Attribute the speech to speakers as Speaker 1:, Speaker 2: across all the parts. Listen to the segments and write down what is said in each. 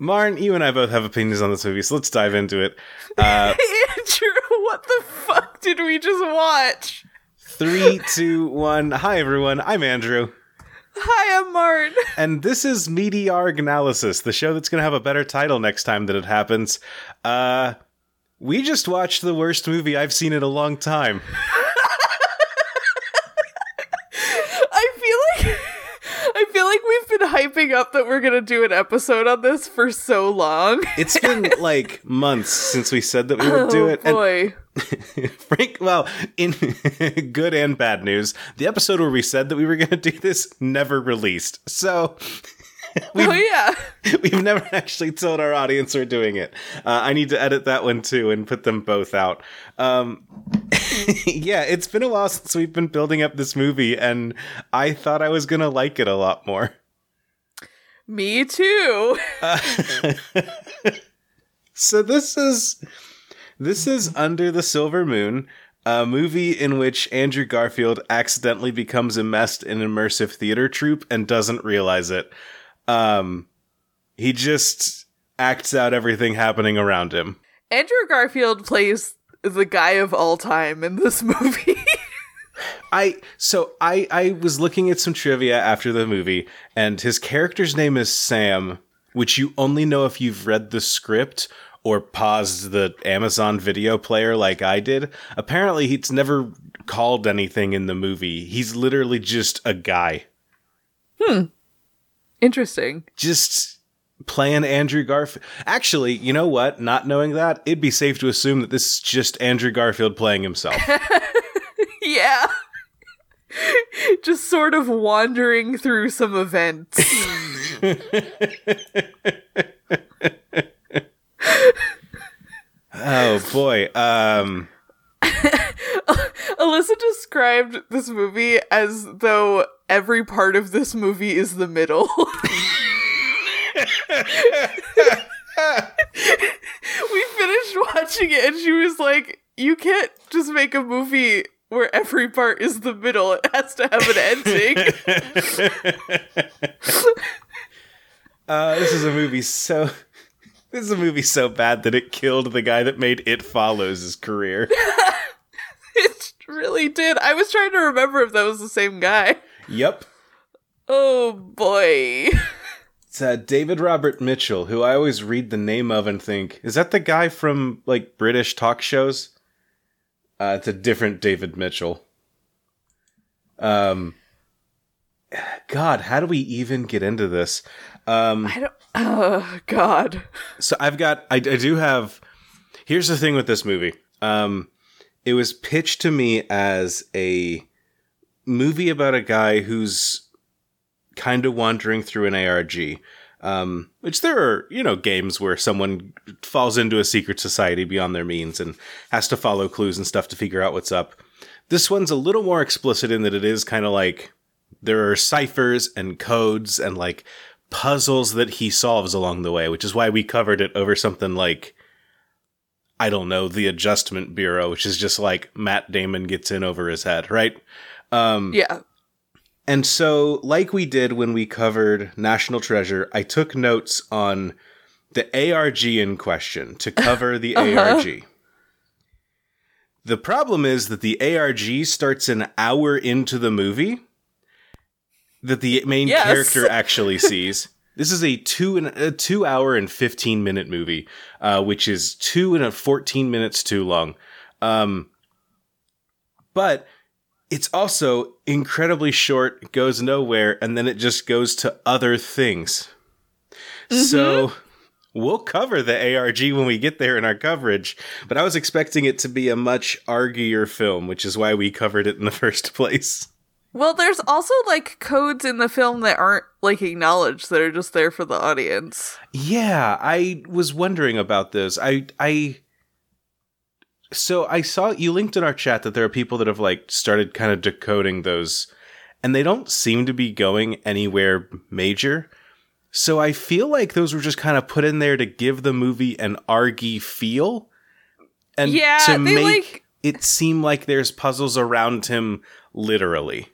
Speaker 1: Marn, you and I both have opinions on this movie, so let's dive into it. Uh,
Speaker 2: Andrew, what the fuck did we just watch?
Speaker 1: three, two, one. Hi, everyone. I'm Andrew.
Speaker 2: Hi, I'm Martin.
Speaker 1: And this is Meteorg Analysis, the show that's going to have a better title next time that it happens. Uh, we just watched the worst movie I've seen in a long time.
Speaker 2: I feel like I feel like we've been hyping up that we're gonna do an episode on this for so long.
Speaker 1: It's been like months since we said that we would do
Speaker 2: oh
Speaker 1: it. And
Speaker 2: boy.
Speaker 1: Frank, well, in good and bad news, the episode where we said that we were going to do this never released. So
Speaker 2: oh yeah.
Speaker 1: we've never actually told our audience we're doing it. Uh, I need to edit that one too and put them both out. Um, yeah, it's been a while since we've been building up this movie, and I thought I was going to like it a lot more.
Speaker 2: Me too.
Speaker 1: So this is this is Under the Silver Moon, a movie in which Andrew Garfield accidentally becomes immersed in immersive theater troupe and doesn't realize it. Um, he just acts out everything happening around him.
Speaker 2: Andrew Garfield plays the guy of all time in this movie.
Speaker 1: I so I I was looking at some trivia after the movie, and his character's name is Sam, which you only know if you've read the script or paused the Amazon video player like I did. Apparently, he's never called anything in the movie. He's literally just a guy, Hmm.
Speaker 2: Interesting.
Speaker 1: just playing Andrew Garfield. Actually, you know what? Not knowing that, it'd be safe to assume that this is just Andrew Garfield playing himself.
Speaker 2: Yeah. Just sort of wandering through some events.
Speaker 1: oh boy. Um.
Speaker 2: Alyssa described this movie as though every part of this movie is the middle. we finished watching it and she was like, You can't just make a movie where every part is the middle. It has to have an ending.
Speaker 1: Uh, this is a movie so. This is a movie so bad that it killed the guy that made It Follows his career.
Speaker 2: it really did. I was trying to remember if that was the same guy.
Speaker 1: yep.
Speaker 2: Oh boy.
Speaker 1: It's uh, David Robert Mitchell, who I always read the name of and think, is that the guy from like British talk shows? Uh, it's a different David Mitchell. Um, God, how do we even get into this? Um,
Speaker 2: I don't. Oh God.
Speaker 1: So I've got I, I do have here's the thing with this movie. Um it was pitched to me as a movie about a guy who's kind of wandering through an ARG. Um, which there are, you know, games where someone falls into a secret society beyond their means and has to follow clues and stuff to figure out what's up. This one's a little more explicit in that it is kind of like there are ciphers and codes and like puzzles that he solves along the way, which is why we covered it over something like I don't know, the Adjustment Bureau, which is just like Matt Damon gets in over his head, right? Um,
Speaker 2: Yeah.
Speaker 1: And so, like we did when we covered National Treasure, I took notes on the ARG in question to cover the ARG. The problem is that the ARG starts an hour into the movie that the main
Speaker 2: Yes.
Speaker 1: character actually sees. This is a two and a two hour and fifteen minute movie, uh, which is two and a fourteen minutes too long. Um, but it's also incredibly short, goes nowhere, and then it just goes to other things. Mm-hmm. So we'll cover the ARG when we get there in our coverage, but I was expecting it to be a much argier film, which is why we covered it in the first place.
Speaker 2: Well, there's also like codes in the film that aren't like acknowledged that are just there for the audience.
Speaker 1: Yeah, I was wondering about this. I I so I saw you linked in our chat that there are people that have like started kind of decoding those and they don't seem to be going anywhere major. So I feel like those were just kind of put in there to give the movie an argy feel and
Speaker 2: Yeah,
Speaker 1: to make
Speaker 2: like-
Speaker 1: it seem like there's puzzles around him literally.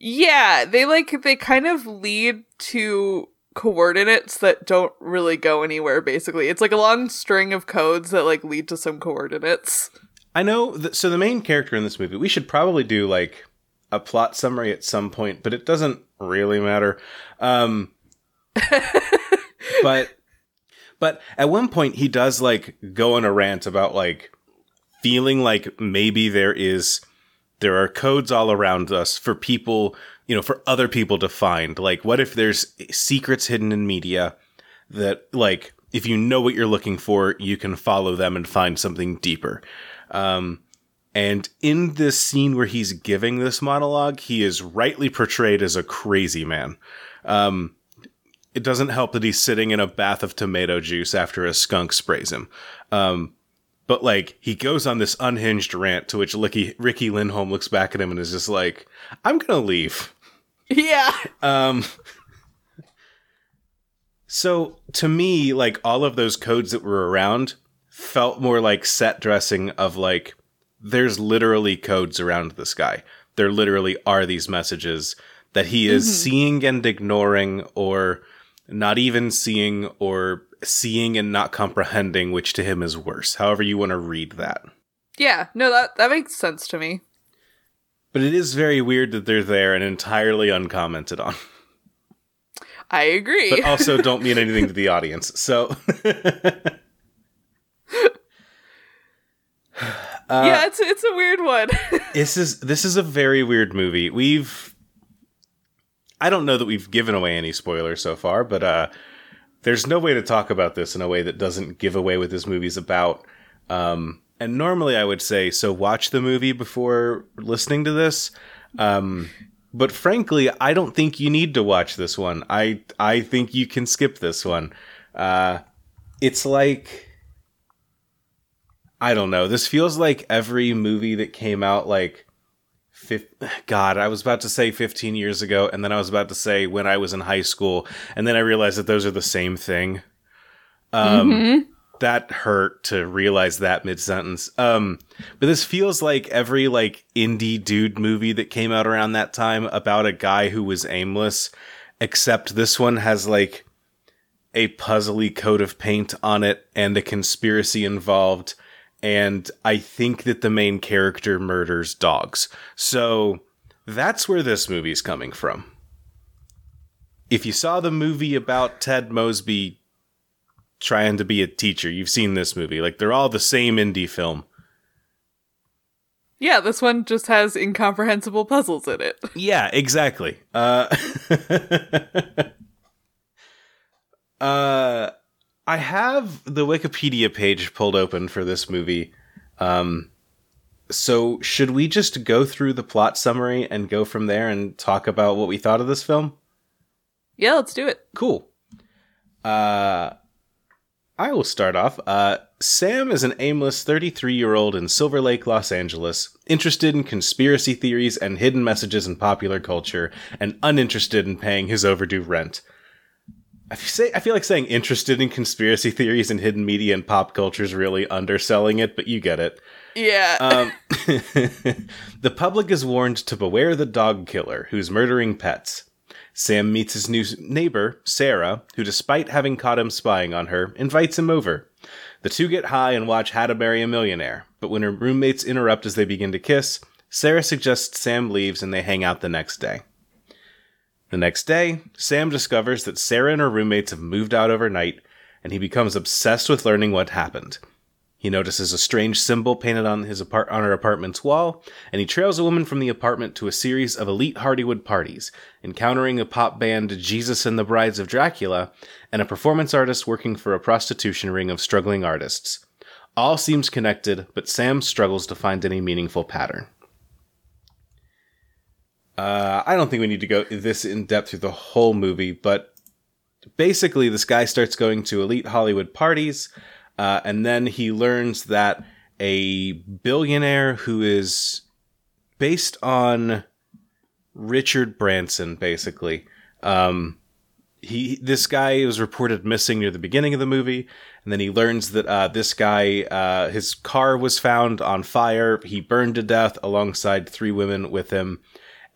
Speaker 2: Yeah, they like they kind of lead to coordinates that don't really go anywhere basically. It's like a long string of codes that like lead to some coordinates.
Speaker 1: I know. That, so the main character in this movie, we should probably do like a plot summary at some point, but it doesn't really matter. Um, but but at one point he does like go on a rant about like feeling like maybe there is there are codes all around us for people, you know, for other people to find. Like what if there's secrets hidden in media that like if you know what you're looking for, you can follow them and find something deeper. Um, and in this scene where he's giving this monologue, he is rightly portrayed as a crazy man. Um, it doesn't help that he's sitting in a bath of tomato juice after a skunk sprays him. Um, but like he goes on this unhinged rant to which Ricky, Riki Lindhome looks back at him and is just like, "I'm gonna leave."
Speaker 2: Yeah.
Speaker 1: Um. So to me, like all of those codes that were around felt more like set dressing of like there's literally codes around this guy. There literally are these messages that he is mm-hmm. seeing and ignoring or not even seeing or seeing and not comprehending which to him is worse. However you want to read that.
Speaker 2: Yeah, no that that makes sense to me.
Speaker 1: But it is very weird that they're there and entirely uncommented on.
Speaker 2: I agree.
Speaker 1: But also don't mean anything to the audience. So
Speaker 2: Uh, yeah, it's it's a weird one.
Speaker 1: this is this is a very weird movie. We've I don't know that we've given away any spoilers so far, but uh, there's no way to talk about this in a way that doesn't give away what this movie's about. Um, and normally I would say so watch the movie before listening to this. Um, but frankly, I don't think you need to watch this one. I I think you can skip this one. Uh, it's like I don't know. This feels like every movie that came out like God, I was about to say 15 years ago, and then I was about to say when I was in high school, and then I realized that those are the same thing. Um, mm-hmm. That hurt to realize that mid sentence. Um, but this feels like every like indie dude movie that came out around that time about a guy who was aimless, except this one has like a puzzly coat of paint on it and a conspiracy involved and I think that the main character murders dogs. So that's where this movie's coming from. If you saw the movie about Ted Mosby trying to be a teacher, you've seen this movie. Like they're all the same indie film.
Speaker 2: Yeah, this one just has incomprehensible puzzles in it.
Speaker 1: Yeah, exactly. Uh, uh I have the Wikipedia page pulled open for this movie. Um, so should we just go through the plot summary and go from there and talk about what we thought of this film?
Speaker 2: Yeah, let's do it.
Speaker 1: Cool. Uh, I will start off. Uh, Sam is an aimless 33 year old in Silver Lake, Los Angeles, interested in conspiracy theories and hidden messages in popular culture, and uninterested in paying his overdue rent. I say I feel like saying interested in conspiracy theories and hidden media and pop culture is really underselling it, but you get it.
Speaker 2: Yeah.
Speaker 1: Um, the public is warned to beware the dog killer who's murdering pets. Sam meets his new neighbor, Sarah, who, despite having caught him spying on her, invites him over. The two get high and watch How to Marry a Millionaire, but when her roommates interrupt as they begin to kiss, Sarah suggests Sam leaves and they hang out the next day. The next day, Sam discovers that Sarah and her roommates have moved out overnight, and he becomes obsessed with learning what happened. He notices a strange symbol painted on his apart- on her apartment's wall, and he trails a woman from the apartment to a series of elite Hollywood parties, encountering a pop band Jesus and the Brides of Dracula, and a performance artist working for a prostitution ring of struggling artists. All seems connected, but Sam struggles to find any meaningful pattern. Uh, I don't think we need to go this in depth through the whole movie, but basically, this guy starts going to elite Hollywood parties, uh, and then he learns that a billionaire who is based on Richard Branson, basically. Um, he this guy was reported missing near the beginning of the movie, and then he learns that uh, this guy, uh, his car was found on fire. He burned to death alongside three women with him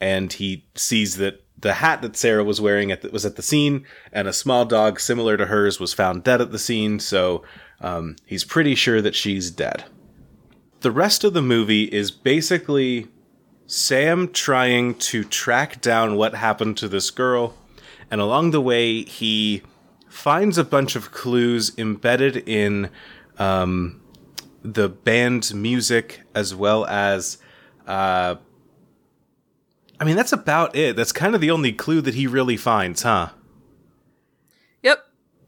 Speaker 1: and he sees that the hat that Sarah was wearing at the, was at the scene, and a small dog similar to hers was found dead at the scene. So um, he's pretty sure that she's dead. The rest of the movie is basically Sam trying to track down what happened to this girl, and along the way he finds a bunch of clues embedded in um, the band's music as well as. Uh, I mean, that's about it. That's kind of the only clue that he really finds, huh?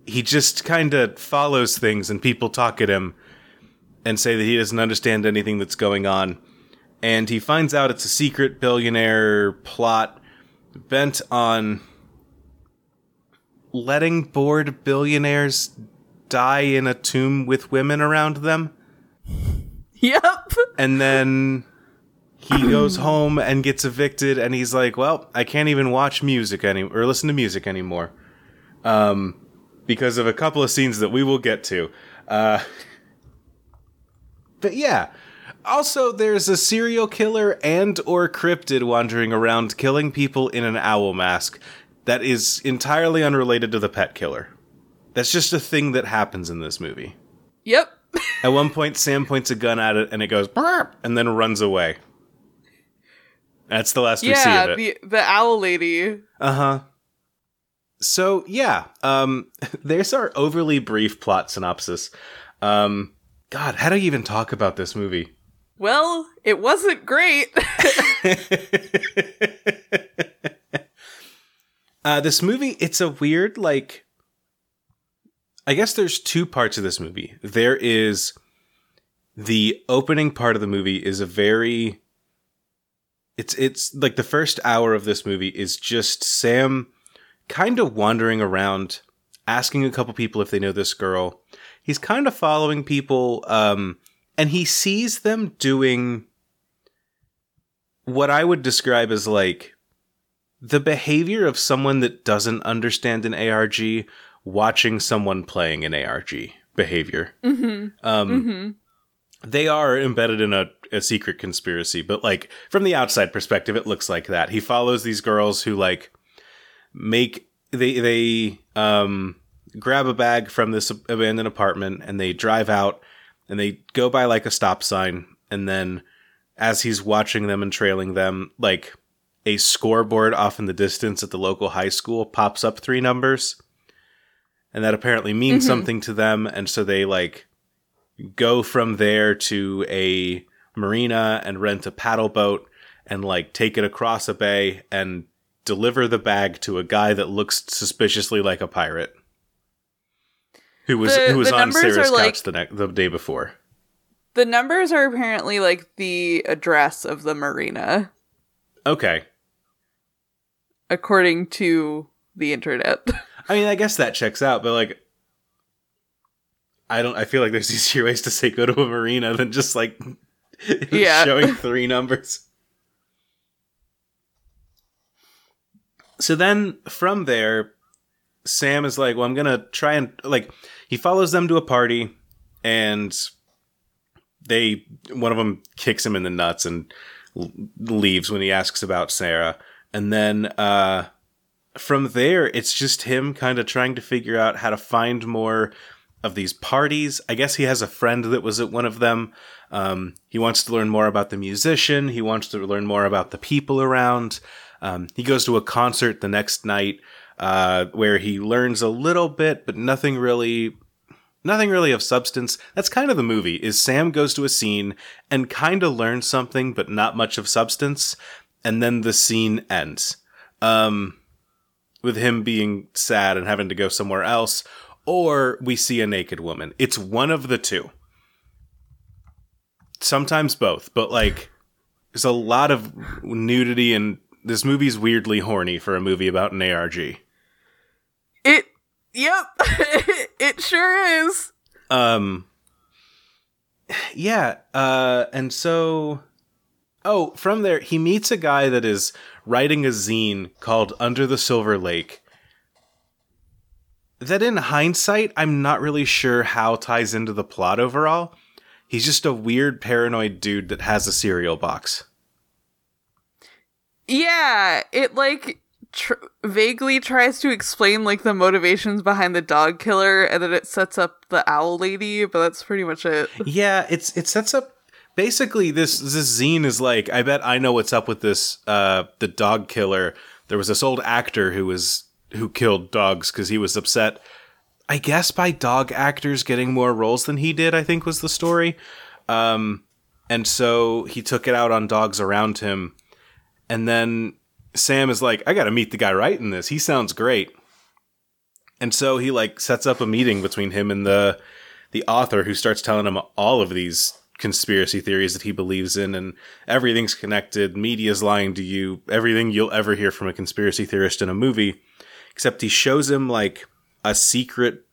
Speaker 1: He just kind of follows things, and people talk at him and say that he doesn't understand anything that's going on. And he finds out it's a secret billionaire plot bent on letting bored billionaires die in a tomb with women around them.
Speaker 2: Yep.
Speaker 1: And then he goes home and gets evicted and he's like, "Well, I can't even watch music any or listen to music anymore." Um because of a couple of scenes that we will get to. Uh But yeah, also there's a serial killer and or cryptid wandering around killing people in an owl mask that is entirely unrelated to the pet killer. That's just a thing that happens in this movie.
Speaker 2: Yep.
Speaker 1: At one point, Sam points a gun at it and it goes "Burp," and then runs away. That's the last we see
Speaker 2: yeah,
Speaker 1: of it.
Speaker 2: the the owl lady.
Speaker 1: Uh huh. So yeah, um, there's our overly brief plot synopsis. Um, God, how do you even talk about this movie?
Speaker 2: Well, it wasn't great.
Speaker 1: uh, this movie, it's a weird like. I guess there's two parts of this movie. There is the opening part of the movie is a very it's it's like the first hour of this movie is just Sam kind of wandering around asking a couple people if they know this girl. He's kind of following people um and he sees them doing what I would describe as like the behavior of someone that doesn't understand an ARG watching someone playing an ARG behavior.
Speaker 2: hmm
Speaker 1: Um,
Speaker 2: hmm
Speaker 1: They are embedded in a, a secret conspiracy, but like from the outside perspective, it looks like that. He follows these girls who like make they they um grab a bag from this abandoned apartment and they drive out and they go by like a stop sign. And then as he's watching them and trailing them like a scoreboard off in the distance at the local high school pops up three numbers. And that apparently means
Speaker 2: Mhm.
Speaker 1: something to them. And so they like go from there to a marina and rent a paddle boat and like take it across a bay and deliver the bag to a guy that looks suspiciously like a pirate who was
Speaker 2: The-
Speaker 1: who was on Sarah's couch
Speaker 2: like-
Speaker 1: the next the day before.
Speaker 2: The numbers are apparently like the address of the marina,
Speaker 1: Okay.
Speaker 2: according to the internet.
Speaker 1: I mean, I guess that checks out, but like I don't I feel like there's easier ways to say go to a marina than just like
Speaker 2: Yeah.
Speaker 1: showing three numbers. So then from there, Sam is like, well, I'm gonna try and like he follows them to a party and they one of them kicks him in the nuts and leaves when he asks about Sarah. And then uh from there, it's just him kind of trying to figure out how to find more of these parties. I guess he has a friend that was at one of them. Um, he wants to learn more about the musician. He wants to learn more about the people around. Um, he goes to a concert the next night uh, where he learns a little bit, but nothing really. Nothing really of substance. That's kind of the movie. Is Sam goes to a scene and kind of learns something, but not much of substance, and then the scene ends. Um, with him being sad and having to go somewhere else, or we see a naked woman. It's one of the two. Sometimes both, but like there's a lot of nudity and this movie's weirdly horny for a movie about an ARG.
Speaker 2: it, yep, it sure is.
Speaker 1: Um yeah, uh and so oh, from there he meets a guy that is writing a zine called Under the Silver Lake. That in hindsight, I'm not really sure how ties into the plot overall. He's just a weird paranoid dude that has a cereal box.
Speaker 2: Yeah, it like tr- vaguely tries to explain like the motivations behind the dog killer, and then it sets up the owl lady. But that's pretty much it.
Speaker 1: Yeah, it's it sets up basically this this zine is like I bet I know what's up with this uh the dog killer. There was this old actor who was who killed dogs because he was upset. I guess by dog actors getting more roles than he did. I think was the story. Um, and so he took it out on dogs around him. And then Sam is like, I got to meet the guy writing this. He sounds great. And so he like sets up a meeting between him and the the author who starts telling him all of these conspiracy theories that he believes in and everything's connected. Media's lying to you. Everything you'll ever hear from a conspiracy theorist in a movie. Except he shows him like a secret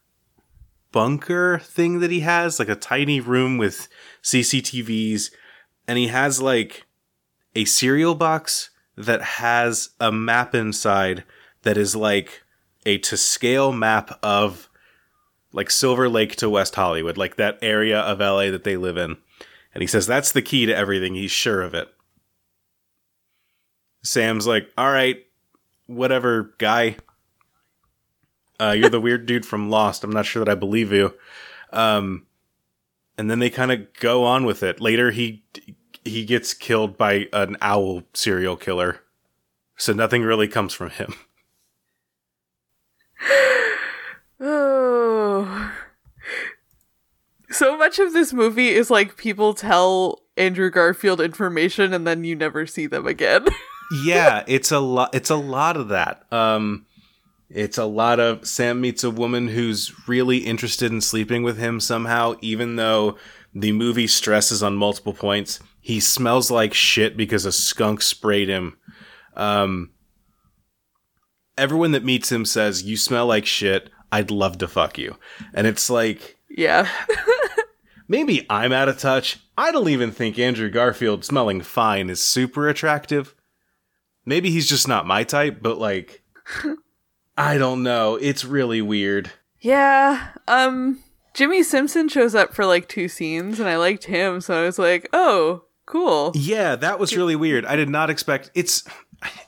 Speaker 1: bunker thing that he has, like a tiny room with CCTVs, and he has like a cereal box that has a map inside that is like a to scale map of like Silver Lake to West Hollywood, like that area of LA that they live in. And he says that's the key to everything. He's sure of it. Sam's like, all right, whatever, guy. Uh, you're the weird dude from Lost. I'm not sure that I believe you. Um, and then they kind of go on with it. Later, he he gets killed by an owl serial killer, so nothing really comes from him.
Speaker 2: Oh. So much of this movie is like people tell Andrew Garfield information and then you never see them again.
Speaker 1: yeah, it's a lot. It's a lot of that. Um, it's a lot of Sam meets a woman who's really interested in sleeping with him somehow, even though the movie stresses on multiple points. He smells like shit because a skunk sprayed him. Um, everyone that meets him says, "You smell like shit. I'd love to fuck you," and it's like,
Speaker 2: yeah.
Speaker 1: maybe I'm out of touch. I don't even think Andrew Garfield smelling fine is super attractive. Maybe he's just not my type, but like, I don't know. It's really weird.
Speaker 2: Yeah. Um Jimmy Simpson shows up for like two scenes and I liked him, so I was like, "Oh, cool."
Speaker 1: Yeah, that was really weird. I did not expect it's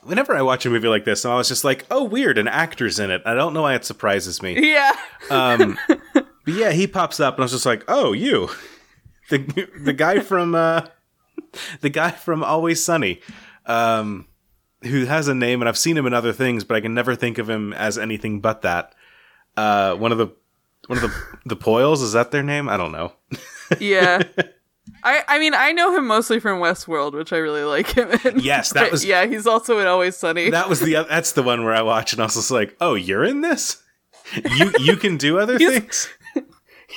Speaker 1: whenever I watch a movie like this, I was just like, "Oh, weird, an actor's in it." I don't know why it surprises me.
Speaker 2: Yeah.
Speaker 1: Um but yeah, he pops up and I was just like, "Oh, you." The the guy from uh the guy from Always Sunny. Um who has a name and I've seen him in other things, but I can never think of him as anything but that. Uh one of the one of the the Poils is that their name? I don't know.
Speaker 2: yeah. I I mean I know him mostly from Westworld, which I really like him in.
Speaker 1: Yes, that was
Speaker 2: yeah. He's also in Always Sunny.
Speaker 1: that was the that's the one where I watch and I was like, "Oh, you're in this? You you can do other
Speaker 2: He's-
Speaker 1: things?"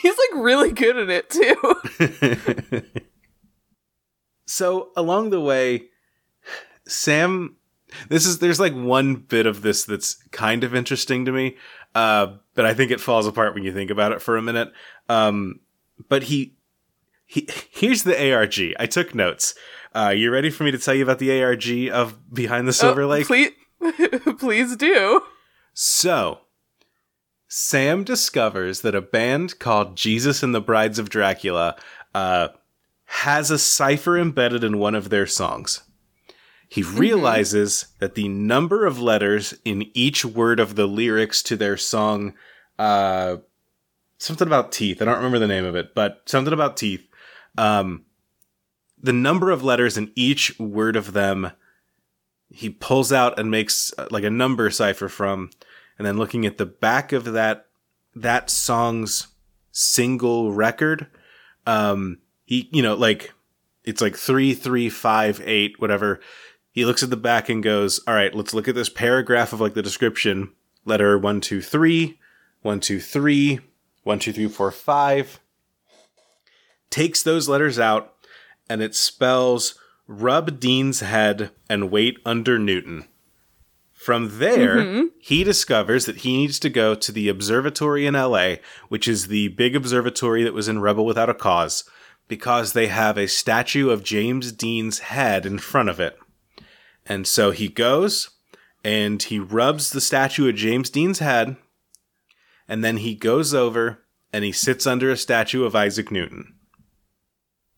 Speaker 2: He's like really good at it too.
Speaker 1: so along the way, Sam, this is there's like one bit of this that's kind of interesting to me, uh, but I think it falls apart when you think about it for a minute. Um, but he, he here's the ARG. I took notes. Uh, you ready for me to tell you about the ARG of Behind the Silver
Speaker 2: Oh,
Speaker 1: Lake?
Speaker 2: Please, please do.
Speaker 1: So, Sam discovers that a band called Jesus and the Brides of Dracula uh, has a cipher embedded in one of their songs. He realizes that the number of letters in each word of the lyrics to their song, uh, something about teeth, I don't remember the name of it, but something about teeth, um, the number of letters in each word of them he pulls out and makes uh, like a number cipher from and then looking at the back of that that song's single record um he you know like it's like three three five eight whatever. He looks at the back and goes all right let's look at this paragraph of like the description. Letter one two three one two three one two three four five takes those letters out and it spells rub Dean's head and wait under Newton. From there, he discovers that he needs to go to the observatory in LA, which is the big observatory that was in Rebel Without a Cause, because they have a statue of James Dean's head in front of it. And so he goes and he rubs the statue of James Dean's head, and then he goes over and he sits under a statue of Isaac Newton.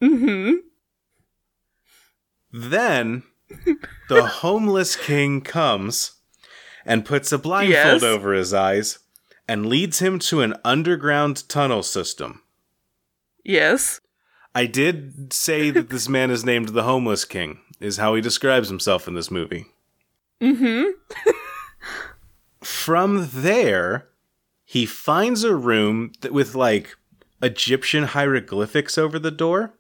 Speaker 2: Mm-hmm.
Speaker 1: Then the homeless king comes and puts a blindfold
Speaker 2: Yes.
Speaker 1: over his eyes and leads him to an underground tunnel system.
Speaker 2: Yes.
Speaker 1: I did say that this man is named the Homeless King, is how he describes himself in this movie.
Speaker 2: Mm-hmm.
Speaker 1: From there, he finds a room that, with like Egyptian hieroglyphics over the door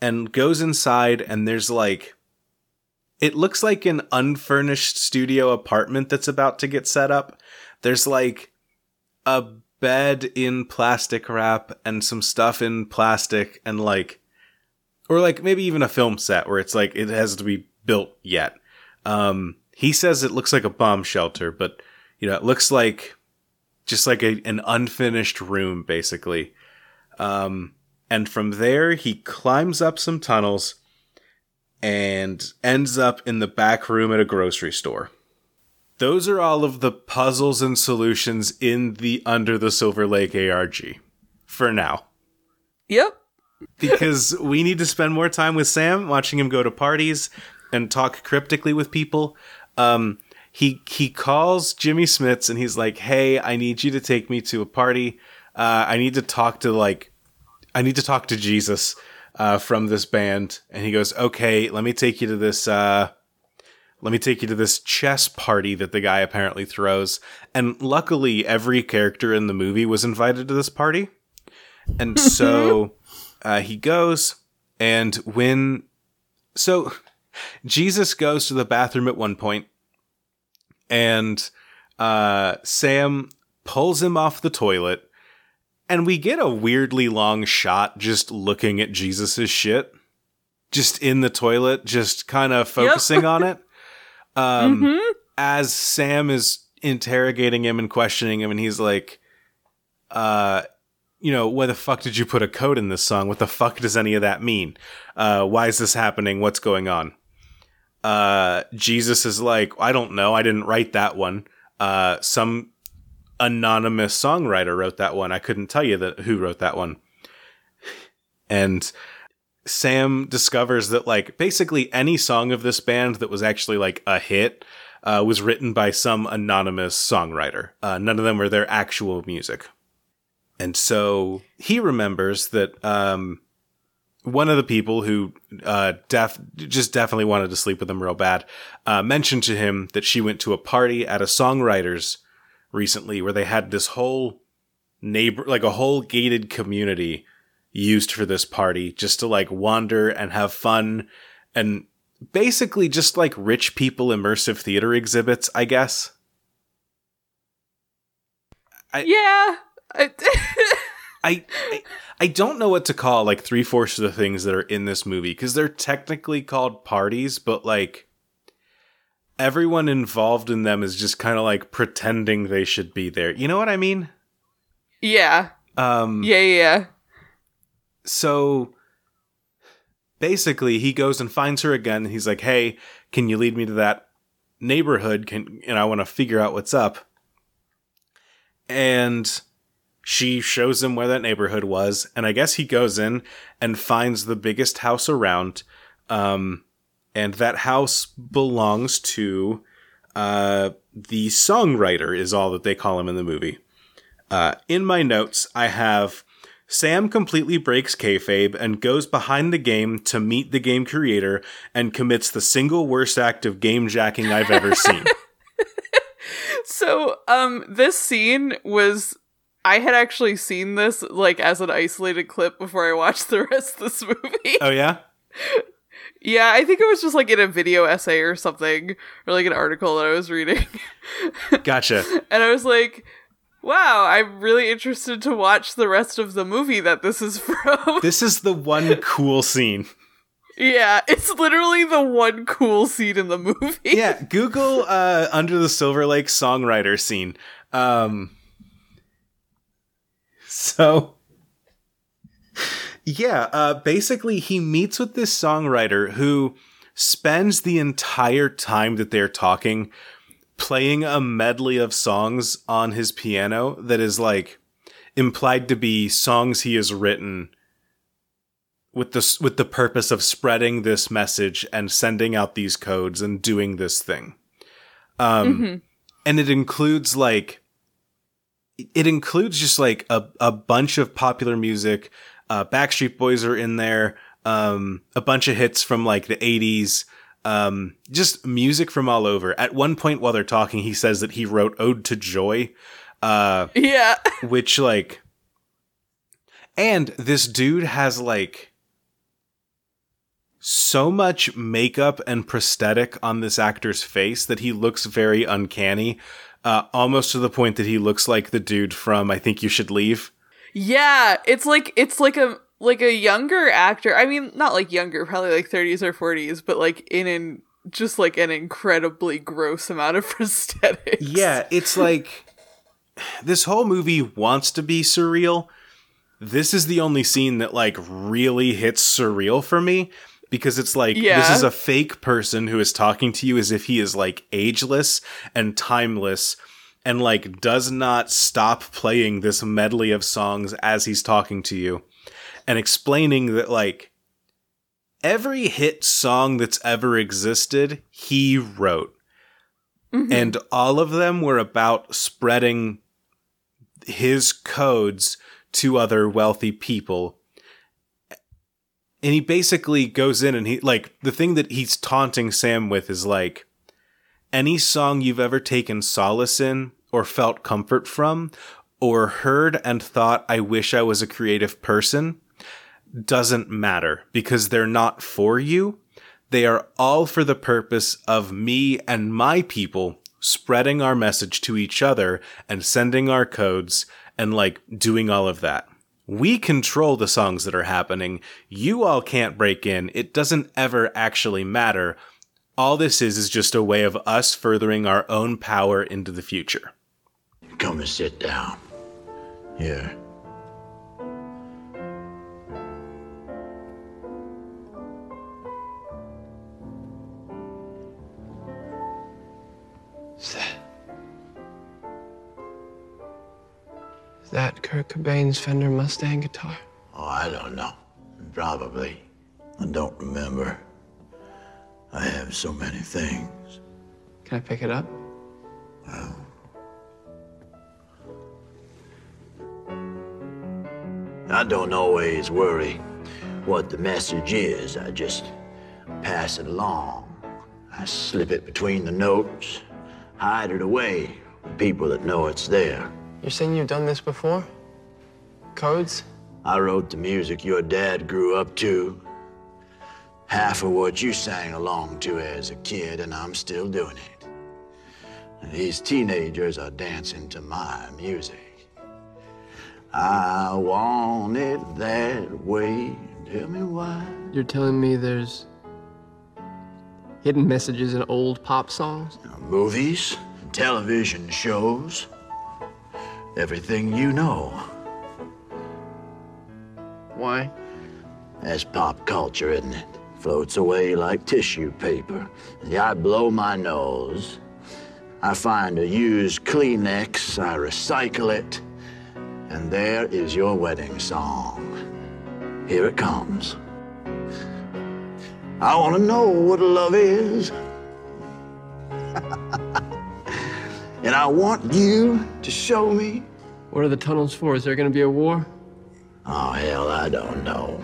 Speaker 1: and goes inside, and there's like. It looks like an unfurnished studio apartment that's about to get set up. There's like a bed in plastic wrap and some stuff in plastic and like or like maybe even a film set where it's like it has to be built yet. Um he says it looks like a bomb shelter, but you know, it looks like just like a, an unfinished room basically. Um and from there he climbs up some tunnels and ends up in the back room at a grocery store. Those are all of the puzzles and solutions in the Under the Silver Lake ARG for now.
Speaker 2: Yep.
Speaker 1: Because we need to spend more time with Sam, watching him go to parties and talk cryptically with people. Um, he he calls Jimmy Smits and he's like, "Hey, I need you to take me to a party. Uh, I need to talk to like, I need to talk to Jesus uh, from this band." And he goes, "Okay, let me take you to this." Uh, let me take you to this chess party that the guy apparently throws. And luckily, every character in the movie was invited to this party. And so uh, he goes, and when. So Jesus goes to the bathroom at one point, and uh, Sam pulls him off the toilet, and we get a weirdly long shot just looking at Jesus's shit. Just in the toilet, just kind of focusing on it um,
Speaker 2: Mhm.
Speaker 1: as Sam is interrogating him and questioning him, and he's like, uh, you know, why the fuck did you put a code in this song? What the fuck does any of that mean? Uh, why is this happening? What's going on? Uh, Jesus is like, I don't know. I didn't write that one. Uh, some anonymous songwriter wrote that one. I couldn't tell you that who wrote that one. And Sam discovers that like basically any song of this band that was actually like a hit uh, was written by some anonymous songwriter. Uh, none of them were their actual music. And so he remembers that um, one of the people who uh, def- just definitely wanted to sleep with him real bad uh, mentioned to him that she went to a party at a songwriter's recently where they had this whole neighbor, like a whole gated community used for this party just to like wander and have fun and basically just like rich people immersive theater exhibits, I guess.
Speaker 2: Yeah. I-
Speaker 1: I, I I don't know what to call like three fourths of the things that are in this movie because they're technically called parties, but like everyone involved in them is just kind of like pretending they should be there. You know what I mean?
Speaker 2: yeah.
Speaker 1: Um,
Speaker 2: Yeah. Yeah.
Speaker 1: so basically he goes and finds her again and he's like hey can you lead me to that neighborhood can and i want to figure out what's up and she shows him where that neighborhood was and i guess he goes in and finds the biggest house around um and that house belongs to uh the songwriter is all that they call him in the movie uh in my notes i have Sam completely breaks kayfabe and goes behind the game to meet the game creator and commits the single worst act of game jacking I've ever seen.
Speaker 2: So, um, this scene was. I had actually seen this like as an isolated clip before I watched the rest of this movie.
Speaker 1: oh yeah,
Speaker 2: yeah, I think it was just like in a video essay or something, or like an article that I was reading.
Speaker 1: gotcha.
Speaker 2: and I was like, wow, I'm really interested to watch the rest of the movie that this is from.
Speaker 1: This is the one cool scene.
Speaker 2: yeah, it's literally the one cool scene in the movie.
Speaker 1: Yeah, Google uh, Under the Silver Lake songwriter scene. Um, so yeah, uh, basically he meets with this songwriter who spends the entire time that they're talking playing a medley of songs on his piano that is like implied to be songs he has written with the with the purpose of spreading this message and sending out these codes and doing this thing. Um, and it includes like it includes just like a, a bunch of popular music. Uh, Backstreet Boys are in there. Um, a bunch of hits from like the 80s. Um, just music from all over. At one point while they're talking, he says that he wrote Ode to Joy, uh,
Speaker 2: Yeah.
Speaker 1: which like, and this dude has like so much makeup and prosthetic on this actor's face that he looks very uncanny. Uh, almost to the point that he looks like the dude from I Think You Should Leave.
Speaker 2: Yeah, it's like it's like a like a younger actor. I mean, not like younger, probably like 30s or 40s, but like in an just like an incredibly gross amount of prosthetics.
Speaker 1: Yeah, it's like this whole movie wants to be surreal. This is the only scene that like really hits surreal for me because it's like this is a fake person who is talking to you as if he is like ageless and timeless and like does not stop playing this medley of songs as he's talking to you and explaining that like every hit song that's ever existed he wrote. Mm-hmm. And all of them were about spreading his codes to other wealthy people. And he basically goes in and he like the thing that he's taunting Sam with is like any song you've ever taken solace in or felt comfort from or heard and thought I wish I was a creative person doesn't matter because they're not for you. They are all for the purpose of me and my people spreading our message to each other and sending our codes and like doing all of that. We control the songs that are happening. You all can't break in. It doesn't ever actually matter. All this is is just a way of us furthering our own power into the future.
Speaker 3: Come and sit down. Here.
Speaker 4: Is that. Is that Kurt Cobain's Fender Mustang guitar?
Speaker 3: Oh, I don't know. Probably. I don't remember. I have so many things.
Speaker 4: Can I pick it up?
Speaker 3: I don't always worry what the message is. I just pass it along. I slip it between the notes, hide it away from people that know it's there.
Speaker 4: You're saying you've done this before? Codes?
Speaker 3: I wrote the music your dad grew up to. Half of what you sang along to as a kid, and I'm still doing it. And these teenagers are dancing to my music. I want it that way. Tell me why.
Speaker 4: You're telling me there's hidden messages in old pop songs?
Speaker 3: Movies, television shows, everything you know.
Speaker 4: Why?
Speaker 3: That's pop culture, isn't it? Floats away like tissue paper. I blow my nose. I find a used Kleenex, I recycle it, and there is your wedding song. Here it comes. I want to know what love is. and I want you to show me.
Speaker 4: What are the tunnels for? Is there gonna be a war?
Speaker 3: Oh, hell, I don't know.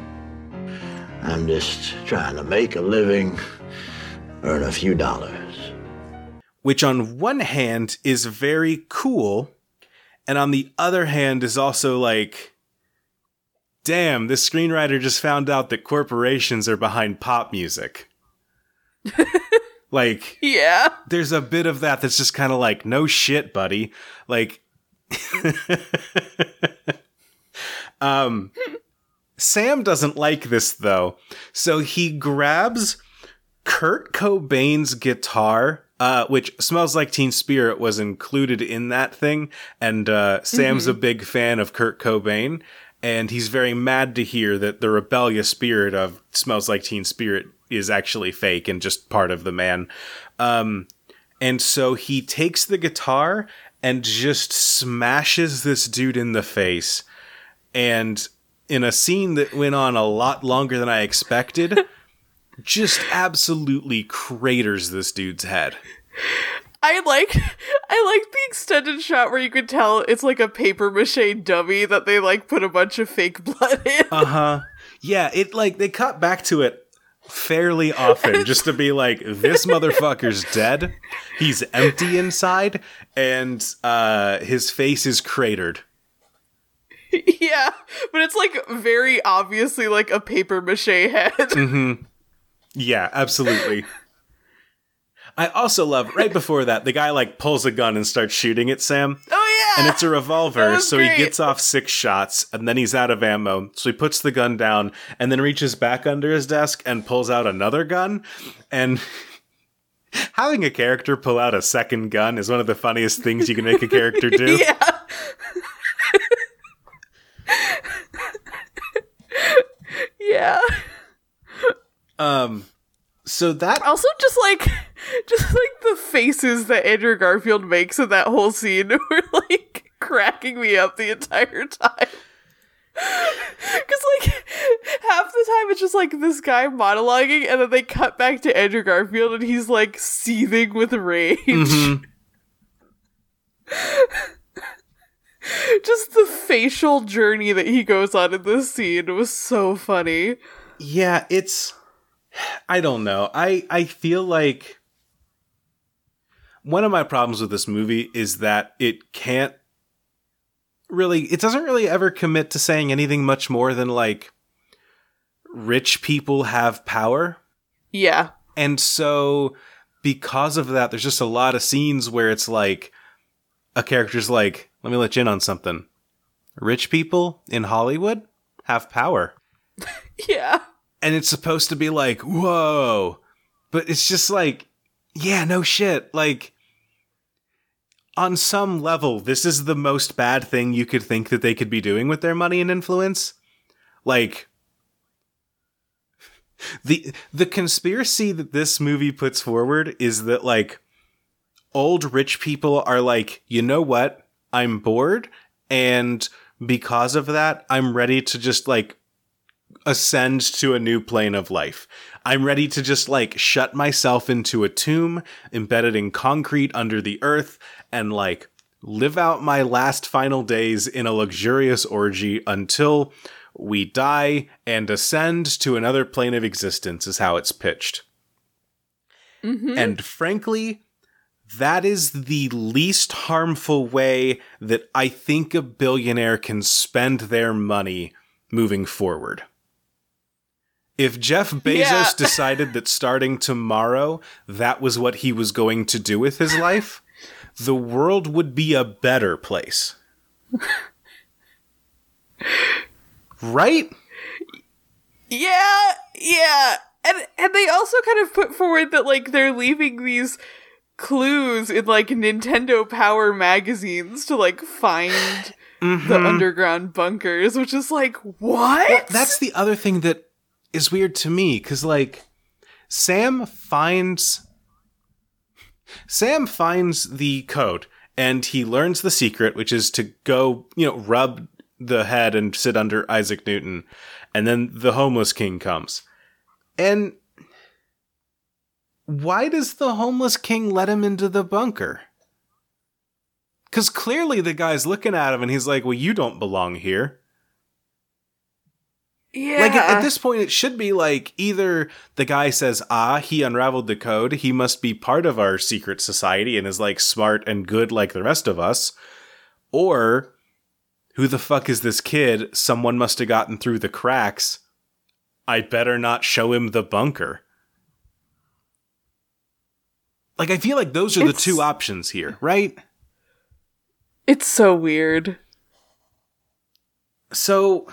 Speaker 3: I'm just trying to make a living, earn a few dollars.
Speaker 1: which on one hand is very cool, and on the other hand is also like, damn, this screenwriter just found out that corporations are behind pop music. like,
Speaker 2: Yeah.
Speaker 1: there's a bit of that that's just kind of like, no shit, buddy. Like, um, Sam doesn't like this though, so he grabs Kurt Cobain's guitar, uh, which smells like Teen Spirit was included in that thing, and uh, Sam's a big fan of Kurt Cobain, and he's very mad to hear that the rebellious spirit of Smells Like Teen Spirit is actually fake and just part of the man. Um, and so he takes the guitar and just smashes this dude in the face. And in a scene that went on a lot longer than I expected, just absolutely craters this dude's head.
Speaker 2: I like I like the extended shot where you could tell it's like a paper mache dummy that they like put a bunch of fake blood in.
Speaker 1: Uh huh. Yeah, it like they cut back to it fairly often just to be like, this motherfucker's dead. He's empty inside, and uh, his face is cratered.
Speaker 2: yeah, but it's like very obviously like a paper mache head. Mm-hmm.
Speaker 1: Yeah, absolutely. I also love right before that the guy like pulls a gun and starts shooting at Sam.
Speaker 2: Oh yeah,
Speaker 1: and it's a revolver, so he gets off six shots, and then he's out of ammo. So he puts the gun down, and then reaches back under his desk and pulls out another gun. And having a character pull out a second gun is one of the funniest things you can make a character do.
Speaker 2: yeah. Yeah.
Speaker 1: Um, so that
Speaker 2: Also, just like, just like the faces that Andrew Garfield makes in that whole scene were like cracking me up the entire time. Because like half the time it's just like this guy monologuing, and then they cut back to Andrew Garfield, and he's like seething with rage.
Speaker 1: Mhm.
Speaker 2: just the facial journey that he goes on in this scene was so funny.
Speaker 1: yeah, it's I don't know. I I feel like one of my problems with this movie is that it can't really it doesn't really ever commit to saying anything much more than like rich people have power.
Speaker 2: Yeah.
Speaker 1: And so because of that there's just a lot of scenes where it's like a character's like, "Let me let you in on something. Rich people in Hollywood have power."
Speaker 2: Yeah.
Speaker 1: and it's supposed to be like, whoa. But it's just like, yeah, no shit. Like, on some level, this is the most bad thing you could think that they could be doing with their money and influence. Like, the the conspiracy that this movie puts forward is that like old rich people are like, you know what? I'm bored, and because of that, I'm ready to just like ascend to a new plane of life. I'm ready to just like shut myself into a tomb embedded in concrete under the earth and like live out my last final days in a luxurious orgy until we die and ascend to another plane of existence, is how it's pitched. Mm-hmm. And frankly, that is the least harmful way that I think a billionaire can spend their money moving forward. If Jeff Bezos
Speaker 2: Yeah.
Speaker 1: decided that starting tomorrow that was what he was going to do with his life, the world would be a better place. right?
Speaker 2: Yeah, yeah. And and they also kind of put forward that like they're leaving these clues in like Nintendo Power magazines to like find mm-hmm. the underground bunkers, which is like what?
Speaker 1: That's the other thing that is weird to me because, like, Sam finds Sam finds the code and he learns the secret, which is to go, you know, rub the head and sit under Isaac Newton, and then the homeless king comes. And why does the homeless king let him into the bunker? Because clearly the guy's looking at him and he's like, Well, you don't belong here.
Speaker 2: yeah.
Speaker 1: Like at, at this point, it should be like either the guy says, "Ah, he unraveled the code. He must be part of our secret society and is like smart and good like the rest of us," or who the fuck is this kid? Someone must have gotten through the cracks. I better not show him the bunker. Like I feel like those are the two options here, right?
Speaker 2: it's so weird.
Speaker 1: So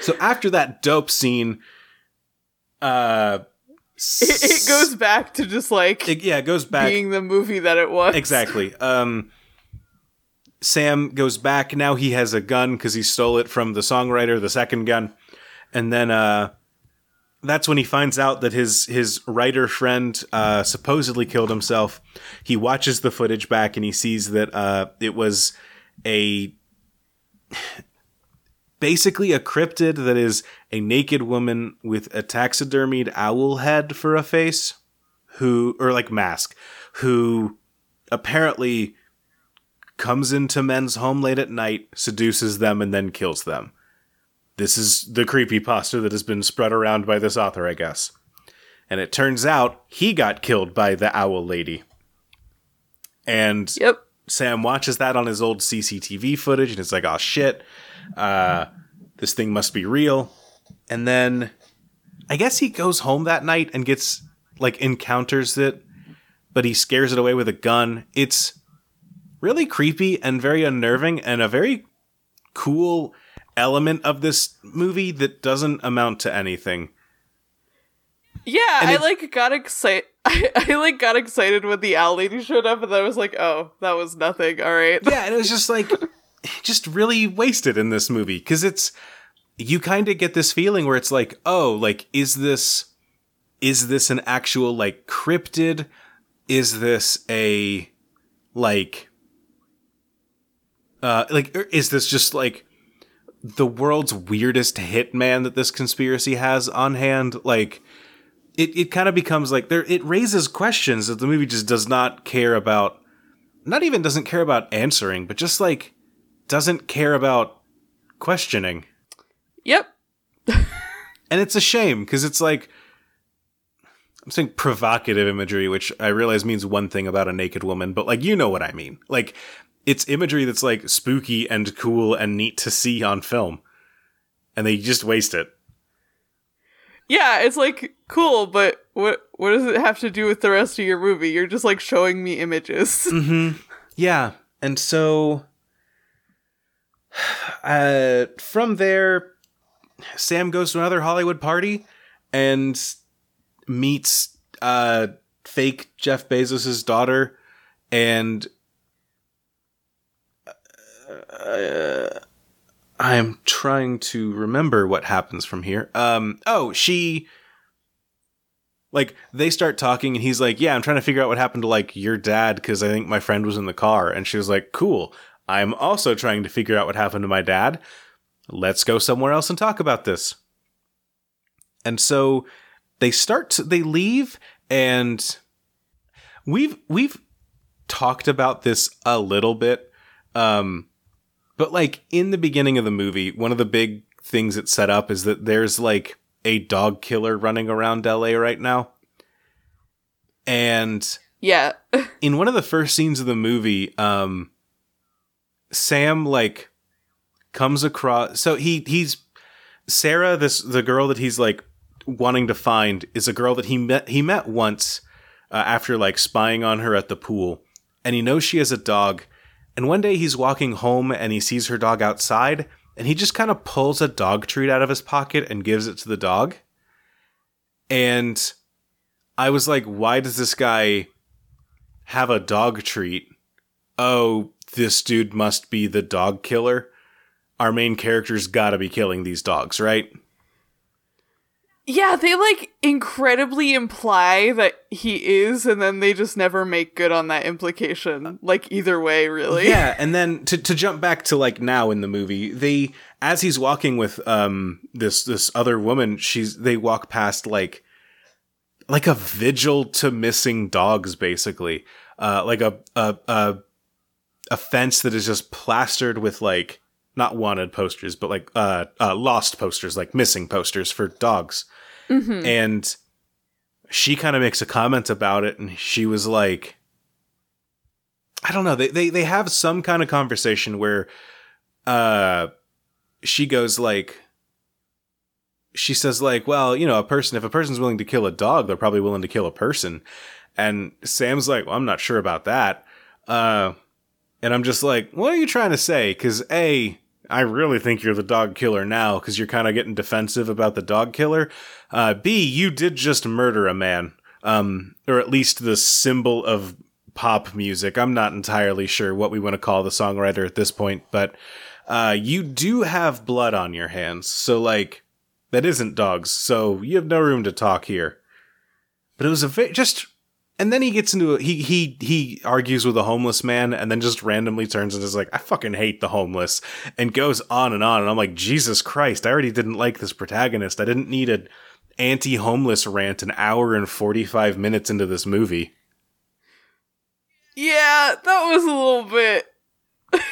Speaker 1: So after that dope scene uh
Speaker 2: It, it goes back to just like
Speaker 1: it, yeah, it goes back
Speaker 2: being the movie that it was.
Speaker 1: exactly. Um, Sam goes back. Now he has a gun because he stole it from the songwriter, the second gun, and then uh, that's when he finds out that his his writer friend uh, supposedly killed himself. He watches the footage back and he sees that uh, it was a basically a cryptid that is a naked woman with a taxidermied owl head for a face who, or like Mask, who apparently comes into men's home late at night, seduces them, and then kills them. This is the creepy pasta that has been spread around by this author, I guess. And it turns out he got killed by the owl lady. And
Speaker 2: Yep.
Speaker 1: Sam watches that on his old CCTV footage and it's like, oh shit, uh, this thing must be real. And then I guess he goes home that night and gets, like, encounters it, but he scares it away with a gun. It's really creepy and very unnerving and a very cool element of this movie that doesn't amount to anything.
Speaker 2: Yeah,
Speaker 1: And
Speaker 2: I
Speaker 1: it-
Speaker 2: like got excited. I, I like got excited when the owl lady showed up, and I was like, "Oh, that was nothing." All right.
Speaker 1: yeah, and it was just like just really wasted in this movie because it's you kind of get this feeling where it's like, oh, like is this is this an actual like cryptid? Is this a like uh like is this just like the world's weirdest hitman that this conspiracy has on hand? Like it, it kind of becomes like there it raises questions that the movie just does not care about not even doesn't care about answering, but just like doesn't care about questioning.
Speaker 2: Yep.
Speaker 1: And it's a shame because it's like I'm saying provocative imagery, which I realize means one thing about a naked woman, but like you know what I mean. Like it's imagery that's like spooky and cool and neat to see on film. And they just waste it.
Speaker 2: Yeah, it's like cool, but what what does it have to do with the rest of your movie? You're just like showing me images.
Speaker 1: Yeah. And so uh from there Sam goes to another Hollywood party and meets uh fake Jeff Bezos's daughter and uh, I'm trying to remember what happens from here. Um oh, she like they start talking and he's like yeah i'm trying to figure out what happened to like your dad because i think my friend was in the car. And she was like cool. I'm also trying to figure out what happened to my dad. Let's go somewhere else and talk about this. And so they start to, they leave and we've we've talked about this a little bit. Um but like in the beginning of the movie one of the big things it set up is that there's like a dog killer running around LA right now. And
Speaker 2: yeah.
Speaker 1: in one of the first scenes of the movie, um Sam like comes across so he he's Sarah, this the girl that he's like wanting to find is a girl that he met he met once uh, after like spying on her at the pool and he knows she has a dog and one day he's walking home and he sees her dog outside and he just kind of pulls a dog treat out of his pocket and gives it to the dog. And I was like why does this guy have a dog treat? Oh this dude must be the dog killer. Our main character's got to be killing these dogs right
Speaker 2: Yeah, they like incredibly imply that he is, and then they just never make good on that implication. Like either way, really.
Speaker 1: Yeah, and then to to jump back to like now in the movie, they as he's walking with um this this other woman, she's they walk past like like a vigil to missing dogs basically. Uh like a a a, a fence that is just plastered with like not wanted posters, but like uh, uh lost posters, like missing posters for dogs. And she kind of makes a comment about it and she was like I don't know. They they they have some kind of conversation where uh she goes like she says like, well, you know, a person if a person's willing to kill a dog, they're probably willing to kill a person. And Sam's like, well, I'm not sure about that. Uh and I'm just like, what are you trying to say? Cuz A I really think you're the dog killer now because you're kind of getting defensive about the dog killer. Uh, B, you did just murder a man, um, or at least the symbol of pop music. I'm not entirely sure what we want to call the songwriter at this point, but uh, you do have blood on your hands. So, like, that isn't dogs. So you have no room to talk here. But it was a ve- just. And then he gets into a, he he he argues with a homeless man, and then just randomly turns and is like, "I fucking hate the homeless," and goes on and on. And I'm like, Jesus Christ! I already didn't like this protagonist. I didn't need an anti-homeless rant an hour and 45 minutes into this movie.
Speaker 2: Yeah, that was a little bit.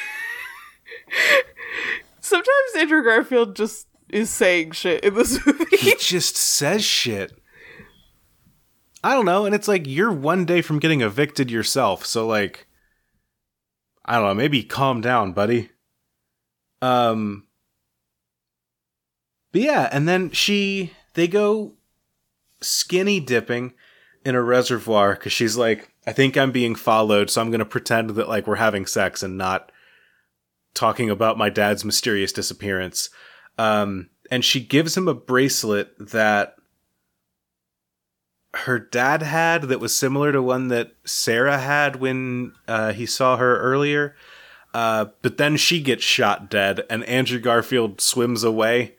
Speaker 2: Sometimes Andrew Garfield just is saying shit in this movie.
Speaker 1: He just says shit. I don't know, and it's like you're one day from getting evicted yourself, so like I don't know, maybe calm down, buddy. Um But yeah, and then she they go skinny dipping in a reservoir cuz she's like I think I'm being followed, so I'm going to pretend that like we're having sex and not talking about my dad's mysterious disappearance. Um and she gives him a bracelet that her dad had that was similar to one that Sarah had when uh, he saw her earlier. Uh, but then she gets shot dead, and Andrew Garfield swims away.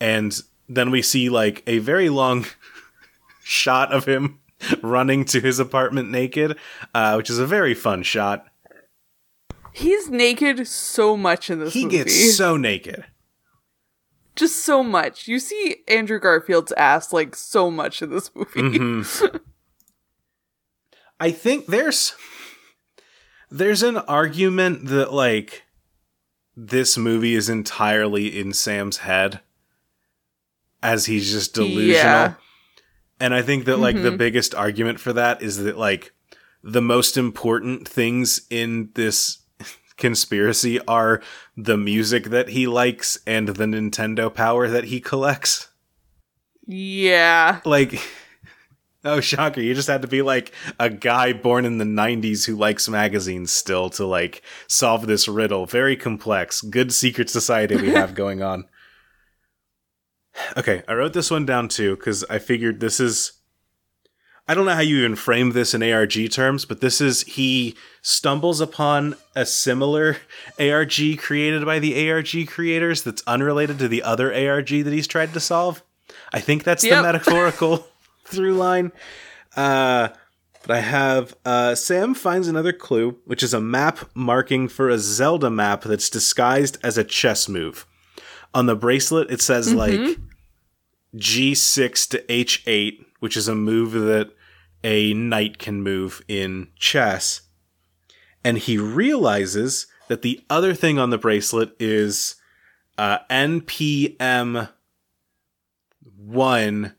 Speaker 1: And then we see like a very long shot of him running to his apartment naked, uh, which is a very fun shot.
Speaker 2: He's naked so much in this
Speaker 1: He
Speaker 2: movie.
Speaker 1: gets so naked.
Speaker 2: Just so much. You see Andrew Garfield's ass like so much in this movie.
Speaker 1: Mm-hmm. I think there's there's an argument that like this movie is entirely in Sam's head as he's just delusional.
Speaker 2: Yeah.
Speaker 1: And I think that like the biggest argument for that is that like the most important things in this conspiracy are the music that he likes and the Nintendo power that he collects.
Speaker 2: Yeah.
Speaker 1: like oh shocker you just had to be like a guy born in the 90s who likes magazines still to like solve this riddle. Very complex. Good secret society we have going on. Okay i wrote this one down too because i figured this is i don't know how you even frame this in arg terms but this is he stumbles upon a similar arg created by the arg creators that's unrelated to the other arg that he's tried to solve I think that's the metaphorical through line. Uh, but I have uh, Sam finds another clue, which is a map marking for a Zelda map that's disguised as a chess move. On the bracelet, it says like G6 to H8, which is a move that a knight can move in chess. And he realizes that the other thing on the bracelet is uh, NPM 1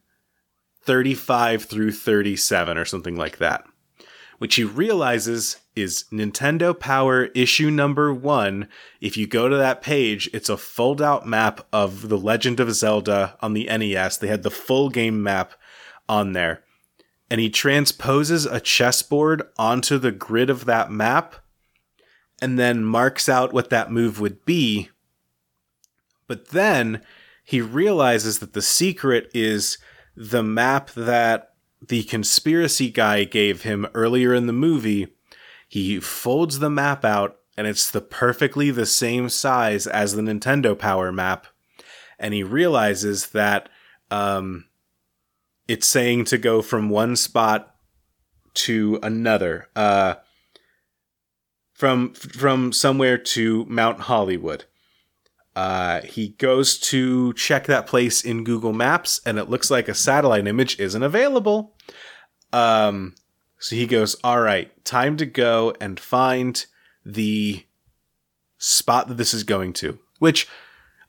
Speaker 1: 35 through 37 or something like that which he realizes is Nintendo Power issue number 1 if you go to that page it's a fold out map of The Legend of Zelda on the NES they had the full game map on there and he transposes a chessboard onto the grid of that map and then marks out what that move would be but then he realizes that the secret is the map that the conspiracy guy gave him earlier in the movie. He folds the map out, and it's the perfectly the same size as the Nintendo Power map. And he realizes that um, it's saying to go from one spot to another, uh, from from somewhere to Mount Hollywood. Uh, he goes to check that place in Google Maps, and it looks like a satellite image isn't available. Um, so he goes, "All right, time to go and find the spot that this is going to." Which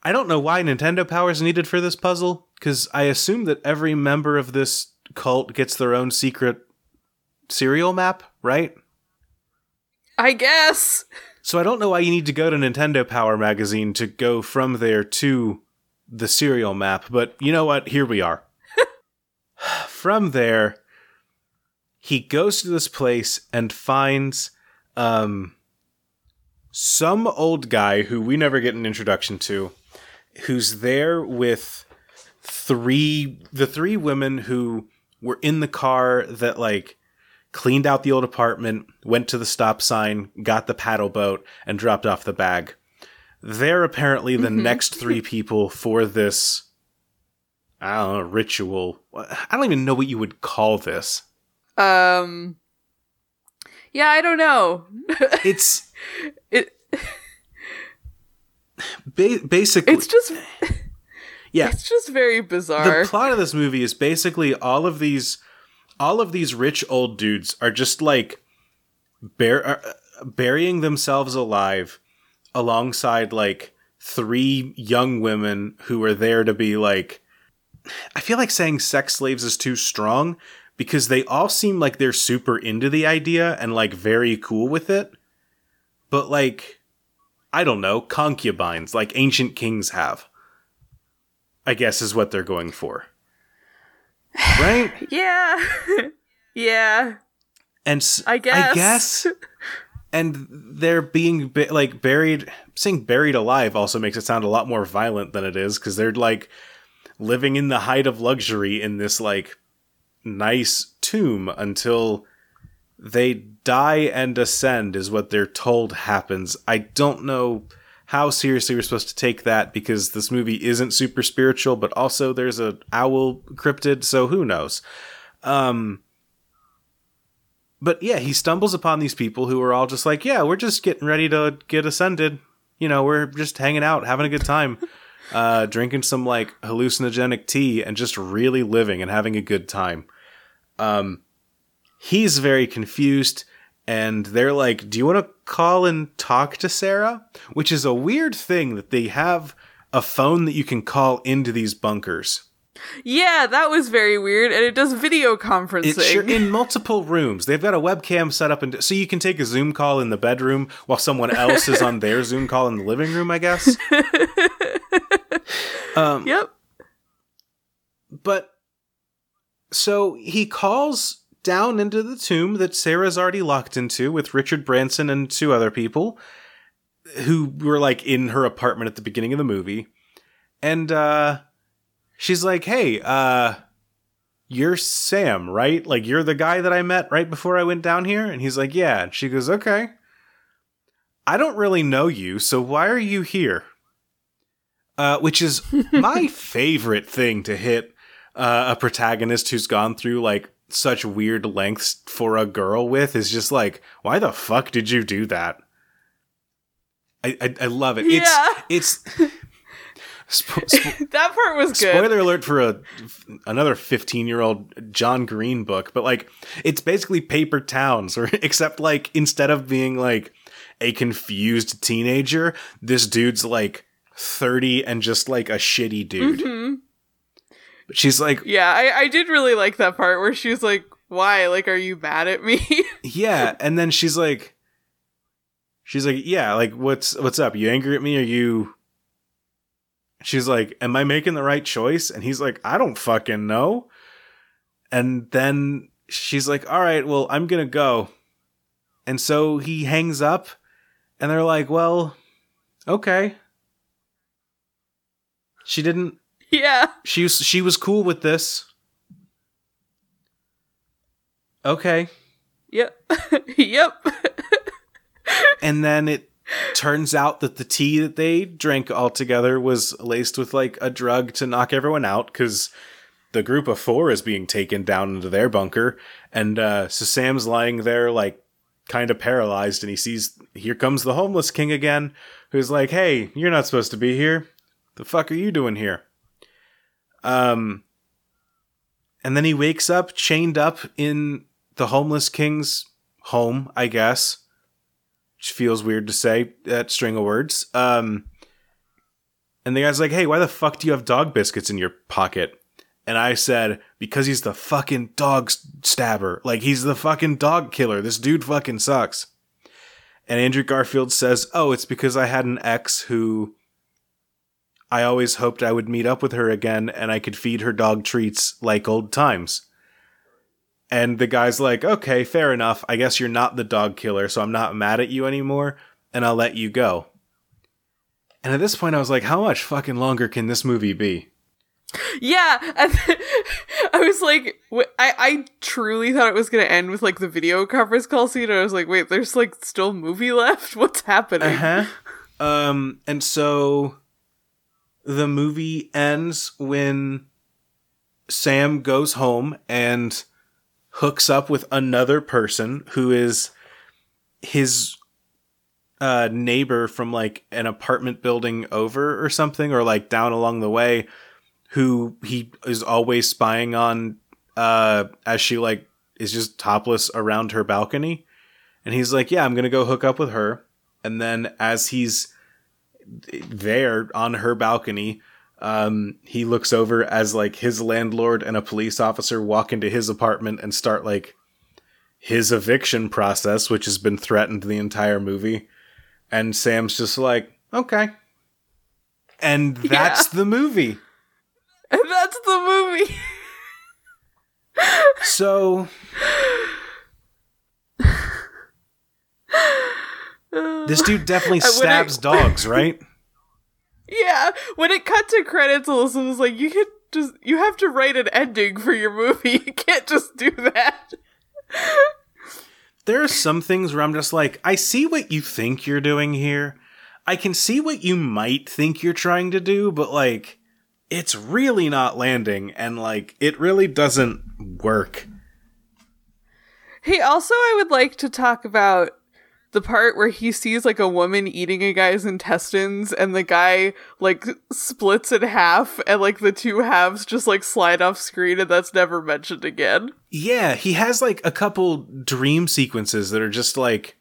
Speaker 1: I don't know why Nintendo Power is needed for this puzzle, because I assume that every member of this cult gets their own secret serial map, right?
Speaker 2: I guess.
Speaker 1: So I don't know why you need to go to Nintendo Power Magazine to go from there to the serial map, but you know what? Here we are. from there, he goes to this place and finds um, some old guy who we never get an introduction to, who's there with three the three women who were in the car that like cleaned out the old apartment, went to the stop sign, got the paddle boat, and dropped off the bag. They're apparently the next three people for this, I don't know, ritual. I don't even know what you would call this.
Speaker 2: Um Yeah, I don't know.
Speaker 1: It's
Speaker 2: it
Speaker 1: ba- basically,
Speaker 2: it's just
Speaker 1: Yeah.
Speaker 2: It's just very bizarre.
Speaker 1: the plot of this movie is basically all of these all of these rich old dudes are just like bur- uh, burying themselves alive alongside like three young women who are there to be like I feel like saying sex slaves is too strong because they all seem like they're super into the idea and like very cool with it. But like I don't know, concubines like ancient kings have. I guess is what they're going for. Right?
Speaker 2: yeah. yeah.
Speaker 1: And s-
Speaker 2: I guess.
Speaker 1: I guess. And they're being ba- like buried. Saying buried alive also makes it sound a lot more violent than it is because they're like living in the height of luxury in this like nice tomb until they die and ascend is what they're told happens. I don't know how seriously we're supposed to take that because this movie isn't super spiritual, but also there's a owl cryptid, so who knows. Um but yeah, he stumbles upon these people who are all just like, yeah, we're just getting ready to get ascended. You know, we're just hanging out, having a good time, uh, drinking some like hallucinogenic tea and just really living and having a good time. Um, he's very confused and they're like, do you want to call and talk to Sarah? Which is a weird thing that they have a phone that you can call into these bunkers.
Speaker 2: Yeah, that was very weird, and it does video
Speaker 1: It's
Speaker 2: conferencing.
Speaker 1: sure, in multiple rooms. They've got a webcam set up, and so you can take a Zoom call in the bedroom while someone else is on their Zoom call in the living room. I guess. um,
Speaker 2: yep.
Speaker 1: but so he calls down into the tomb that Sarah's already locked into with Richard Branson and two other people who were like in her apartment at the beginning of the movie. And uh she's like, "Hey, uh you're Sam, right? Like you're the guy that I met right before I went down here?" And he's like, "Yeah." And she goes, "Okay. I don't really know you, so why are you here?" Uh, which is my favorite thing to hit uh, a protagonist who's gone through like such weird lengths for a girl with is just like, why the fuck did you do that? I I, I love it.
Speaker 2: Yeah.
Speaker 1: It's it's. Spo- spo-
Speaker 2: That part was good.
Speaker 1: Spoiler alert for a another 15 year old John Green book, but like it's basically Paper Towns, or except like instead of being like a confused teenager, this dude's like 30 and just like a shitty dude.
Speaker 2: Mhm.
Speaker 1: But she's like,
Speaker 2: Yeah, I, I did really like that part where she's like, "Why? Like, are you mad at me?"
Speaker 1: yeah, and then she's like, she's like, yeah, like what's what's up? You angry at me? Are you? She's like, am I making the right choice? And he's like, I don't fucking know. And then she's like, all right, well, I'm gonna go. And so he hangs up, and they're like, well, okay. She didn't.
Speaker 2: yeah.
Speaker 1: She was she was cool with this. Okay.
Speaker 2: Yep. yep.
Speaker 1: and then it turns out that the tea that they drank all together was laced with like a drug to knock everyone out because the group of four is being taken down into their bunker and uh so sam's lying there like kind of paralyzed and he sees here comes the homeless king again who's like hey you're not supposed to be here the fuck are you doing here um and then he wakes up chained up in the homeless king's home i guess which feels weird to say that string of words. Um, and the guy's like, "Hey, why the fuck do you have dog biscuits in your pocket?" And I said, "Because he's the fucking dog stabber. Like he's the fucking dog killer. This dude fucking sucks." And Andrew Garfield says, "Oh, it's because I had an ex who I always hoped I would meet up with her again and I could feed her dog treats like old times." And the guy's like, okay, fair enough. I guess you're not the dog killer, so I'm not mad at you anymore, and I'll let you go. And at this point, I was like, how much fucking longer can this movie be?
Speaker 2: Yeah, and then I was like, I I truly thought it was gonna end with like the video conference call scene. And I was like, wait, there's like still movie left. What's happening?
Speaker 1: Uh huh. Um, and so the movie ends when Sam goes home and hooks up with another person who is his uh neighbor from like an apartment building over or something or like down along the way who he is always spying on uh as she like is just topless around her balcony. And he's like yeah i'm gonna go hook up with her. And then as he's there on her balcony um he looks over as like his landlord and a police officer walk into his apartment and start like his eviction process which has been threatened the entire movie. And sam's just like okay. And that's the movie.
Speaker 2: And that's the movie.
Speaker 1: so this dude definitely
Speaker 2: I- when I-
Speaker 1: stabs dogs right
Speaker 2: yeah. When it cut to credits, Alyssa was like, you can just you have to write an ending for your movie. You can't just do that.
Speaker 1: there are some things where I'm just like, I see what you think you're doing here. I can see what you might think you're trying to do, but like, it's really not landing, and like, it really doesn't work.
Speaker 2: Hey, also, I would like to talk about the part where he sees like a woman eating a guy's intestines and the guy like splits in half and like the two halves just like slide off screen and that's never mentioned again.
Speaker 1: Yeah, he has like a couple dream sequences that are just like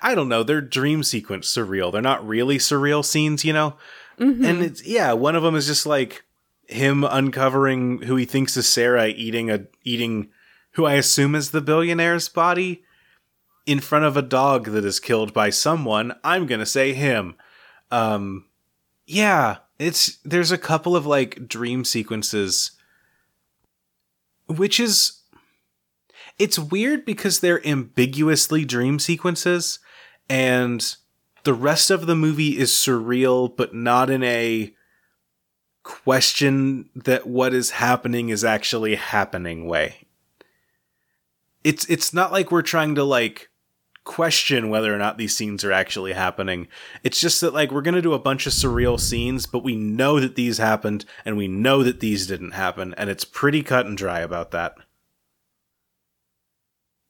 Speaker 1: I don't know, they're dream sequence surreal. They're not really surreal scenes, you know? Mm-hmm. And it's yeah, one of them is just like him uncovering who he thinks is Sarah eating a eating who I assume is the billionaire's body in front of a dog that is killed by someone. I'm going to say him. Um yeah, it's there's a couple of like dream sequences which is it's weird because they're ambiguously dream sequences and the rest of the movie is surreal but not in a question that what is happening is actually happening way it's it's not like we're trying to like question whether or not these scenes are actually happening it's just that like we're going to do a bunch of surreal scenes but we know that these happened and we know that these didn't happen and it's pretty cut and dry about that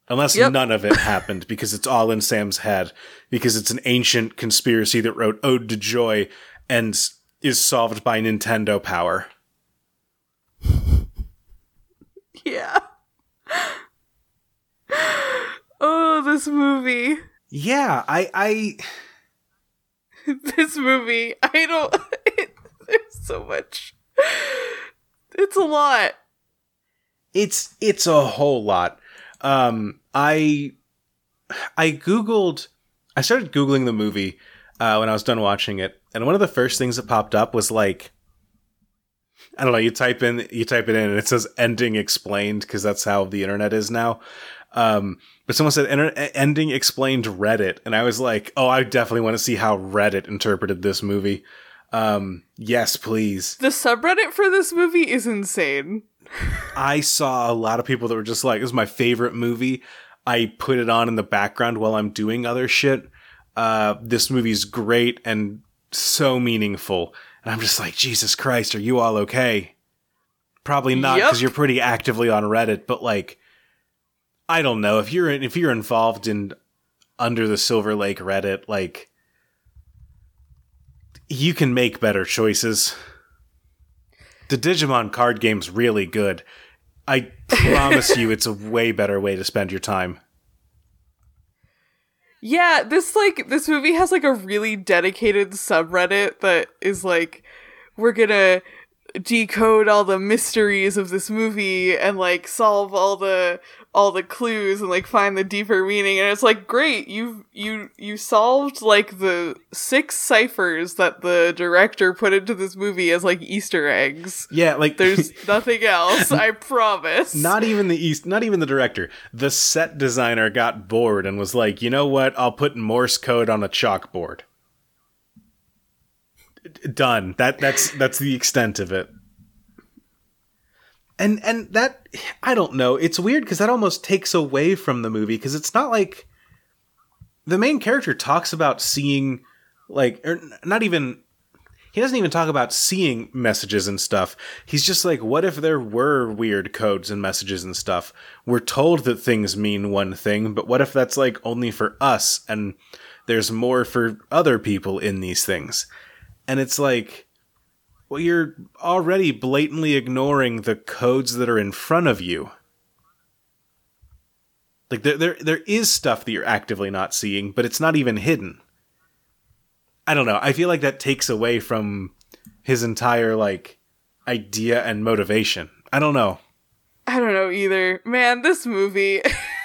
Speaker 1: Unless
Speaker 2: Yep.
Speaker 1: none of it happened because it's all in Sam's head because it's an ancient conspiracy that wrote Ode to Joy and is solved by Nintendo power.
Speaker 2: Yeah. Oh, this movie.
Speaker 1: Yeah, I I
Speaker 2: This movie. I don't. there's so much. It's a lot.
Speaker 1: it's it's a whole lot. Um I I googled I started googling the movie uh when I was done watching it and one of the first things that popped up was like I don't know, you type in you type it in and it says ending explained because that's how the internet is now. Um but someone said ending explained Reddit and I was like, "Oh, I definitely want to see how Reddit interpreted this movie." Um yes, please.
Speaker 2: The subreddit for this movie is insane.
Speaker 1: I saw a lot of people that were just like, "This is my favorite movie." I put it on in the background while I'm doing other shit. Uh, this movie's great and so meaningful, and I'm just like, Jesus Christ, are you all okay? Probably not because
Speaker 2: Yep.
Speaker 1: you're pretty actively on Reddit, but like, I don't know if you're if you're involved in Under the Silver Lake Reddit, like, you can make better choices. The Digimon card game's really good. I promise you, it's a way better way to spend your time.
Speaker 2: Yeah, this like this movie has like a really dedicated subreddit that is like we're gonna decode all the mysteries of this movie and like solve all the all the clues and like find the deeper meaning and it's like great you've you you solved like the six ciphers that the director put into this movie as like easter eggs
Speaker 1: Yeah, like
Speaker 2: there's nothing else i promise
Speaker 1: not even the east, not even the director. The set designer got bored and was like, "You know what? I'll put Morse code on a chalkboard." Done. That that's that's the extent of it. And and that I don't know. It's weird because that almost takes away from the movie because it's not like the main character talks about seeing like er, or not even he doesn't even talk about seeing messages and stuff. He's just like, what if there were weird codes and messages and stuff? We're told that things mean one thing, but what if that's like only for us and there's more for other people in these things? And it's like, well, you're already blatantly ignoring the codes that are in front of you. Like there, there, there is stuff that you're actively not seeing, but it's not even hidden. I don't know. I feel like that takes away from his entire like idea and motivation. I don't know.
Speaker 2: I don't know either. Man, this movie.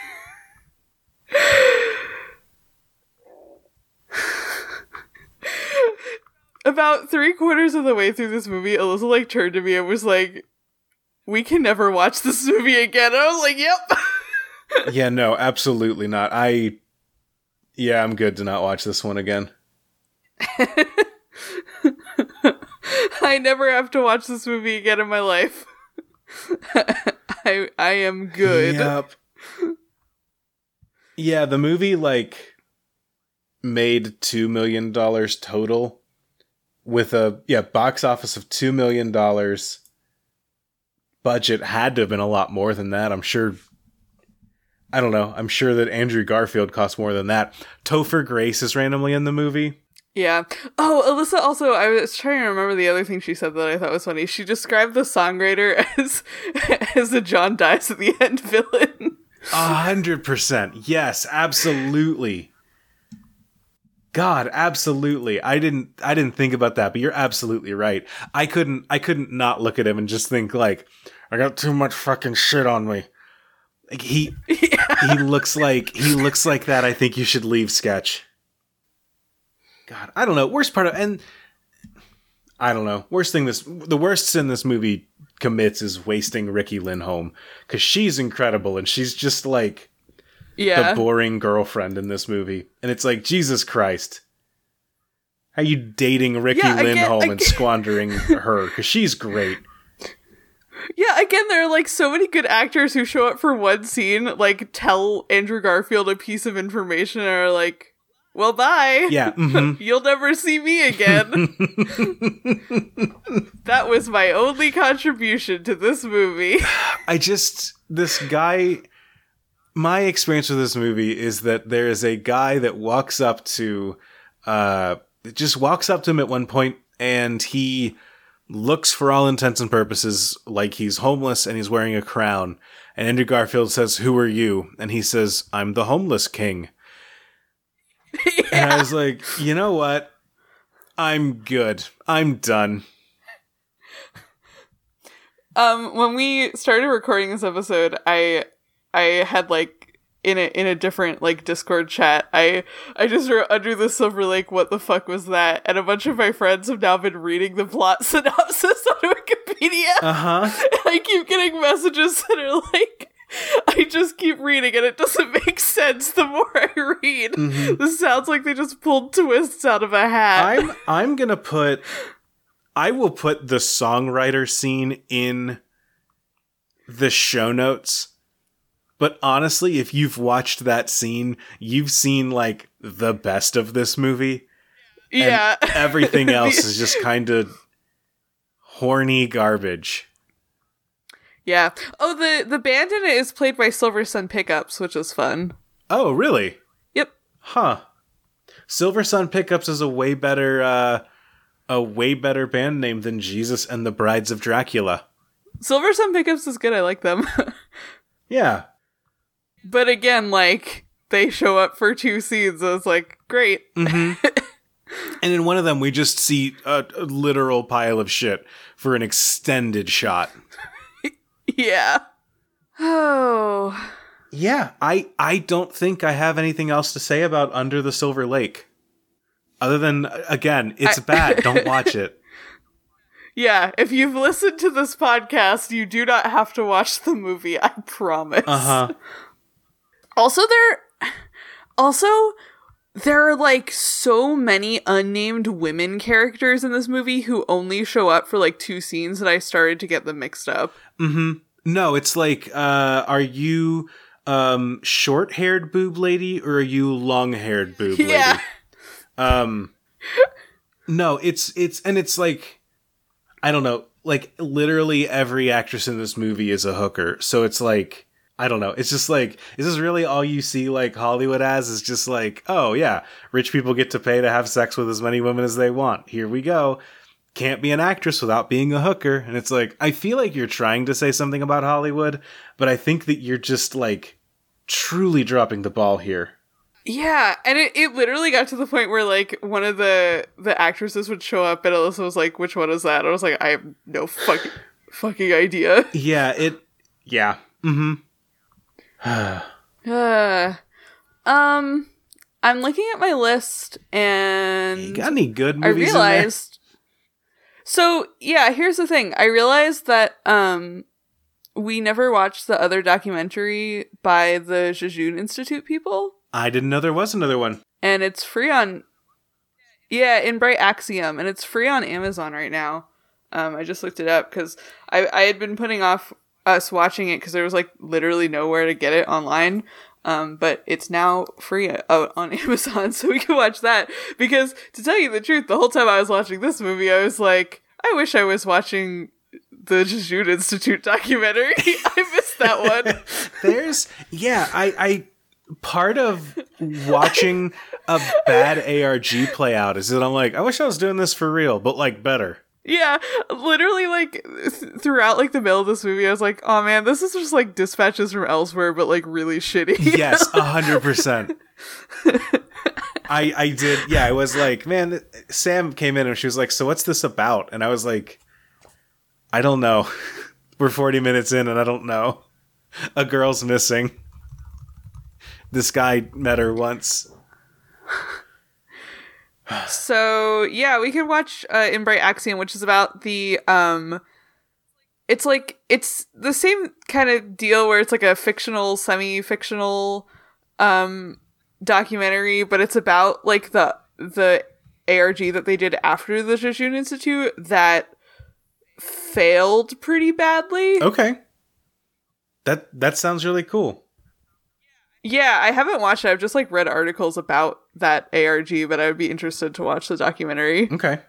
Speaker 2: About three quarters of the way through this movie, Alyssa like turned to me and was like, "We can never watch this movie again." And I was like, "Yep."
Speaker 1: yeah, no, absolutely not. I, yeah, I'm good to not watch this one again.
Speaker 2: I never have to watch this movie again in my life. I I am good.
Speaker 1: Yep. Yeah, the movie like made two million dollars total with a yeah box office of two million dollars. Budget had to have been a lot more than that. I'm sure. I don't know. I'm sure that Andrew Garfield cost more than that. Topher Grace is randomly in the movie.
Speaker 2: Yeah. Oh, Alyssa also, I was trying to remember the other thing she said that I thought was funny. She described the songwriter as as a John dies at the end villain.
Speaker 1: A hundred percent. Yes, absolutely. God, absolutely. I didn't I didn't think about that, but you're absolutely right. I couldn't I couldn't not look at him and just think like, I got too much fucking shit on me. Like he yeah. he looks like he looks like that I think you should leave sketch. God, I don't know. Worst part of and I don't know. Worst thing this the worst sin this movie commits is wasting Riki Lindhome because she's incredible and she's just like
Speaker 2: yeah.
Speaker 1: the boring girlfriend in this movie, and it's like Jesus Christ. How you dating Riki yeah, Lindhome and squandering her because she's great.
Speaker 2: Yeah, again, there are like so many good actors who show up for one scene, like tell Andrew Garfield a piece of information, and are like, well, bye.
Speaker 1: Yeah. Mm-hmm.
Speaker 2: You'll never see me again. that was my only contribution to this movie.
Speaker 1: I just, this guy, my experience with this movie is that there is a guy that walks up to, uh, just walks up to him at one point and he looks for all intents and purposes like he's homeless and he's wearing a crown. And Andrew Garfield says, Who are you? And he says, I'm the homeless king. yeah. And I was like, you know what? I'm good. I'm done.
Speaker 2: Um, when we started recording this episode, I I had like in a in a different like Discord chat, I I just wrote under the silver lake, what the fuck was that? And a bunch of my friends have now been reading the plot synopsis on Wikipedia.
Speaker 1: Uh-huh.
Speaker 2: I keep getting messages that are like I just keep reading and it doesn't make sense the more I read. Mm-hmm. This sounds like they just pulled twists out of a hat.
Speaker 1: I'm I'm gonna put I will put the songwriter scene in the show notes. But honestly, if you've watched that scene, you've seen like the best of this movie.
Speaker 2: Yeah.
Speaker 1: everything else is just kind of horny garbage.
Speaker 2: Yeah. Oh, the the band in it is played by Silversun Pickups, which is fun.
Speaker 1: Oh, really?
Speaker 2: Yep.
Speaker 1: Huh. Silversun Pickups is a way better uh a way better band name than Jesus and the Brides of Dracula.
Speaker 2: Silversun Pickups is good. I like them.
Speaker 1: yeah.
Speaker 2: But again, like they show up for two scenes. So was like great.
Speaker 1: Mm-hmm. and in one of them, we just see a, a literal pile of shit for an extended shot.
Speaker 2: yeah. Oh.
Speaker 1: Yeah, I I don't think I have anything else to say about Under the Silver Lake. Other than again, it's I- bad. don't watch it.
Speaker 2: Yeah, if you've listened to this podcast, you do not have to watch the movie, I promise.
Speaker 1: Uh-huh.
Speaker 2: Also there also there are like so many unnamed women characters in this movie who only show up for like two scenes that I started to get them mixed up.
Speaker 1: Mm-hmm. No, it's like, uh, are you um short haired boob lady or are you long haired boob lady? Yeah. Um No, it's it's and it's like I don't know, like literally every actress in this movie is a hooker. So it's like I don't know. It's just like, is this really all you see like Hollywood as? Is just like, oh yeah, rich people get to pay to have sex with as many women as they want. Here we go. can't be an actress without being a hooker. And it's like, I feel like you're trying to say something about Hollywood, but I think that you're just like truly dropping the ball here.
Speaker 2: Yeah, and it, it literally got to the point where like one of the the actresses would show up and Alyssa was like, "Which one is that?" I was like, "I have no fucking fucking idea."
Speaker 1: Yeah, it yeah. Mm-hmm.
Speaker 2: Uh, um, I'm looking at my list and
Speaker 1: You got any good
Speaker 2: I
Speaker 1: movies
Speaker 2: realized. So yeah, here's the thing. I realized that um, we never watched the other documentary by the Jejune Institute people.
Speaker 1: I didn't know there was another one.
Speaker 2: and it's free on. Yeah, in Bright Axiom, and it's free on Amazon right now. Um, I just looked it up because I I had been putting off us watching it because there was like literally nowhere to get it online. Um, but it's now free out on Amazon, so we can watch that. Because to tell you the truth, the whole time I was watching this movie, I was like, I wish I was watching the Jejune Institute documentary. I missed that one.
Speaker 1: There's yeah, I I part of watching a bad ARG play out is that I'm like, I wish I was doing this for real, but like better.
Speaker 2: Yeah, literally, like th- throughout like the middle of this movie, I was like, "Oh man, this is just like dispatches from elsewhere, but like really shitty."
Speaker 1: Yes, hundred percent. I I did yeah, I was like, man, Sam came in and she was like, So what's this about? And I was like, I don't know. We're forty minutes in and I don't know. A girl's missing. This guy met her once.
Speaker 2: So yeah, we could watch uh, In Bright Axiom, which is about the um, it's like it's the same kind of deal where it's like a fictional, semi-fictional um documentary, but it's about like the the ARG that they did after the Jejune Institute that failed pretty badly.
Speaker 1: Okay. That that sounds really cool.
Speaker 2: Yeah, I haven't watched it. I've just like read articles about that ARG, but I would be interested to watch the documentary.
Speaker 1: Okay.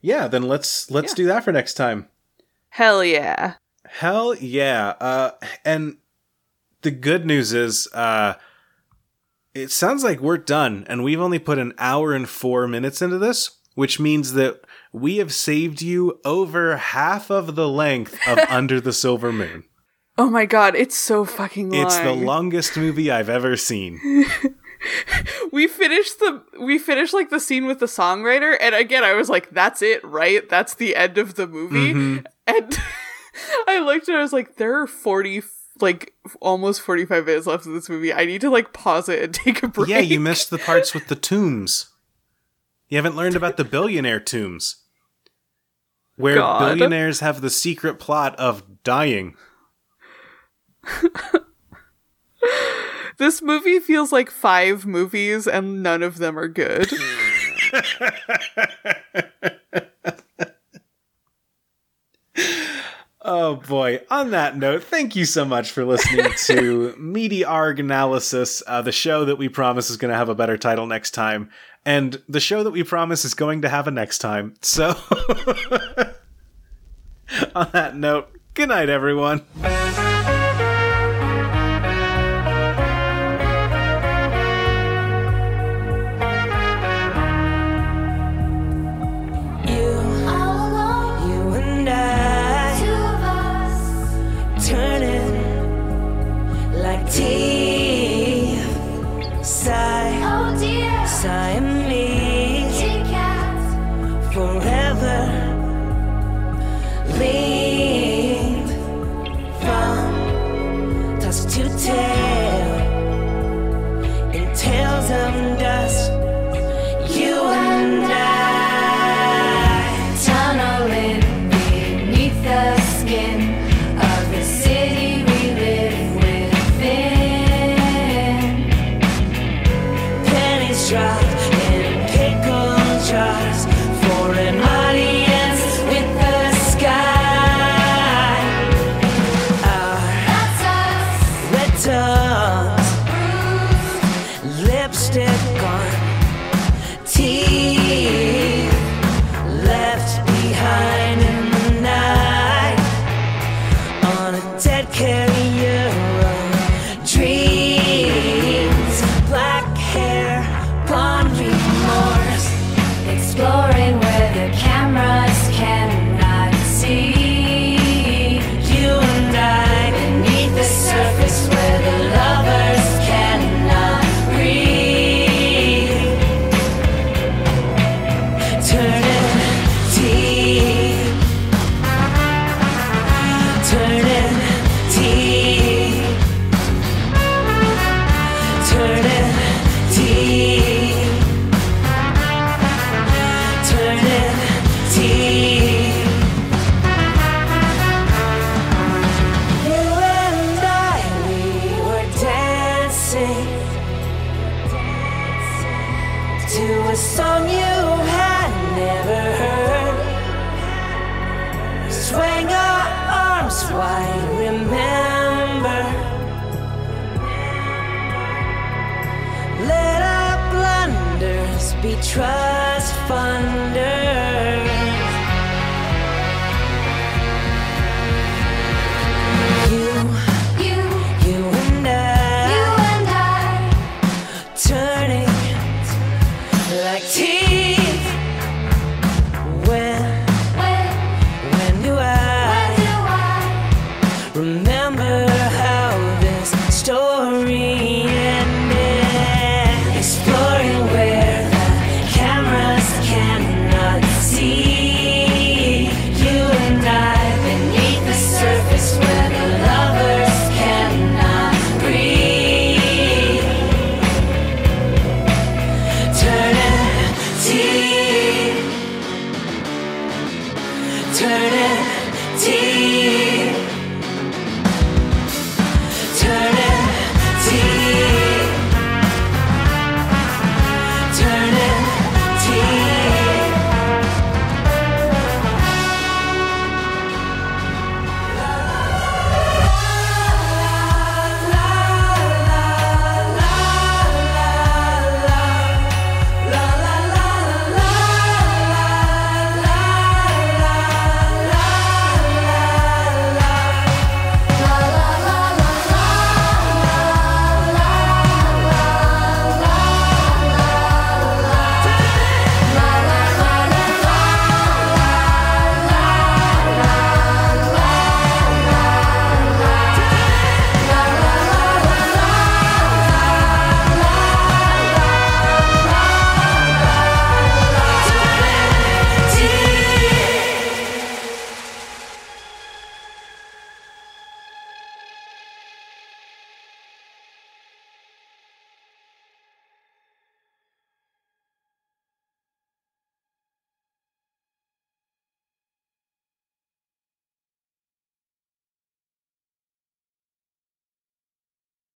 Speaker 1: Yeah, then let's let's
Speaker 2: Yeah.
Speaker 1: do that for next time.
Speaker 2: Hell yeah.
Speaker 1: Hell yeah. Uh and the good news is uh it sounds like we're done and we've only put an hour and 4 minutes into this, which means that we have saved you over half of the length of Under the Silver Moon.
Speaker 2: Oh my god, it's so fucking long.
Speaker 1: It's the longest movie I've ever seen.
Speaker 2: we finished the we finished like the scene with the songwriter and again I was like that's it, right? That's the end of the movie.
Speaker 1: Mm-hmm.
Speaker 2: And I looked and I was like there are 40 like almost 45 minutes left of this movie. I need to like pause it and take a break.
Speaker 1: Yeah, you missed the parts with the tombs. You haven't learned about the billionaire tombs. Where
Speaker 2: God.
Speaker 1: billionaires have the secret plot of dying.
Speaker 2: This movie feels like five movies and none of them are good.
Speaker 1: Oh boy. On that note, thank you so much for listening to Meaty Arg Analysis, uh, the show that we promise is going to have a better title next time, and the show that we promise is going to have a next time. So, on that note, good night, everyone.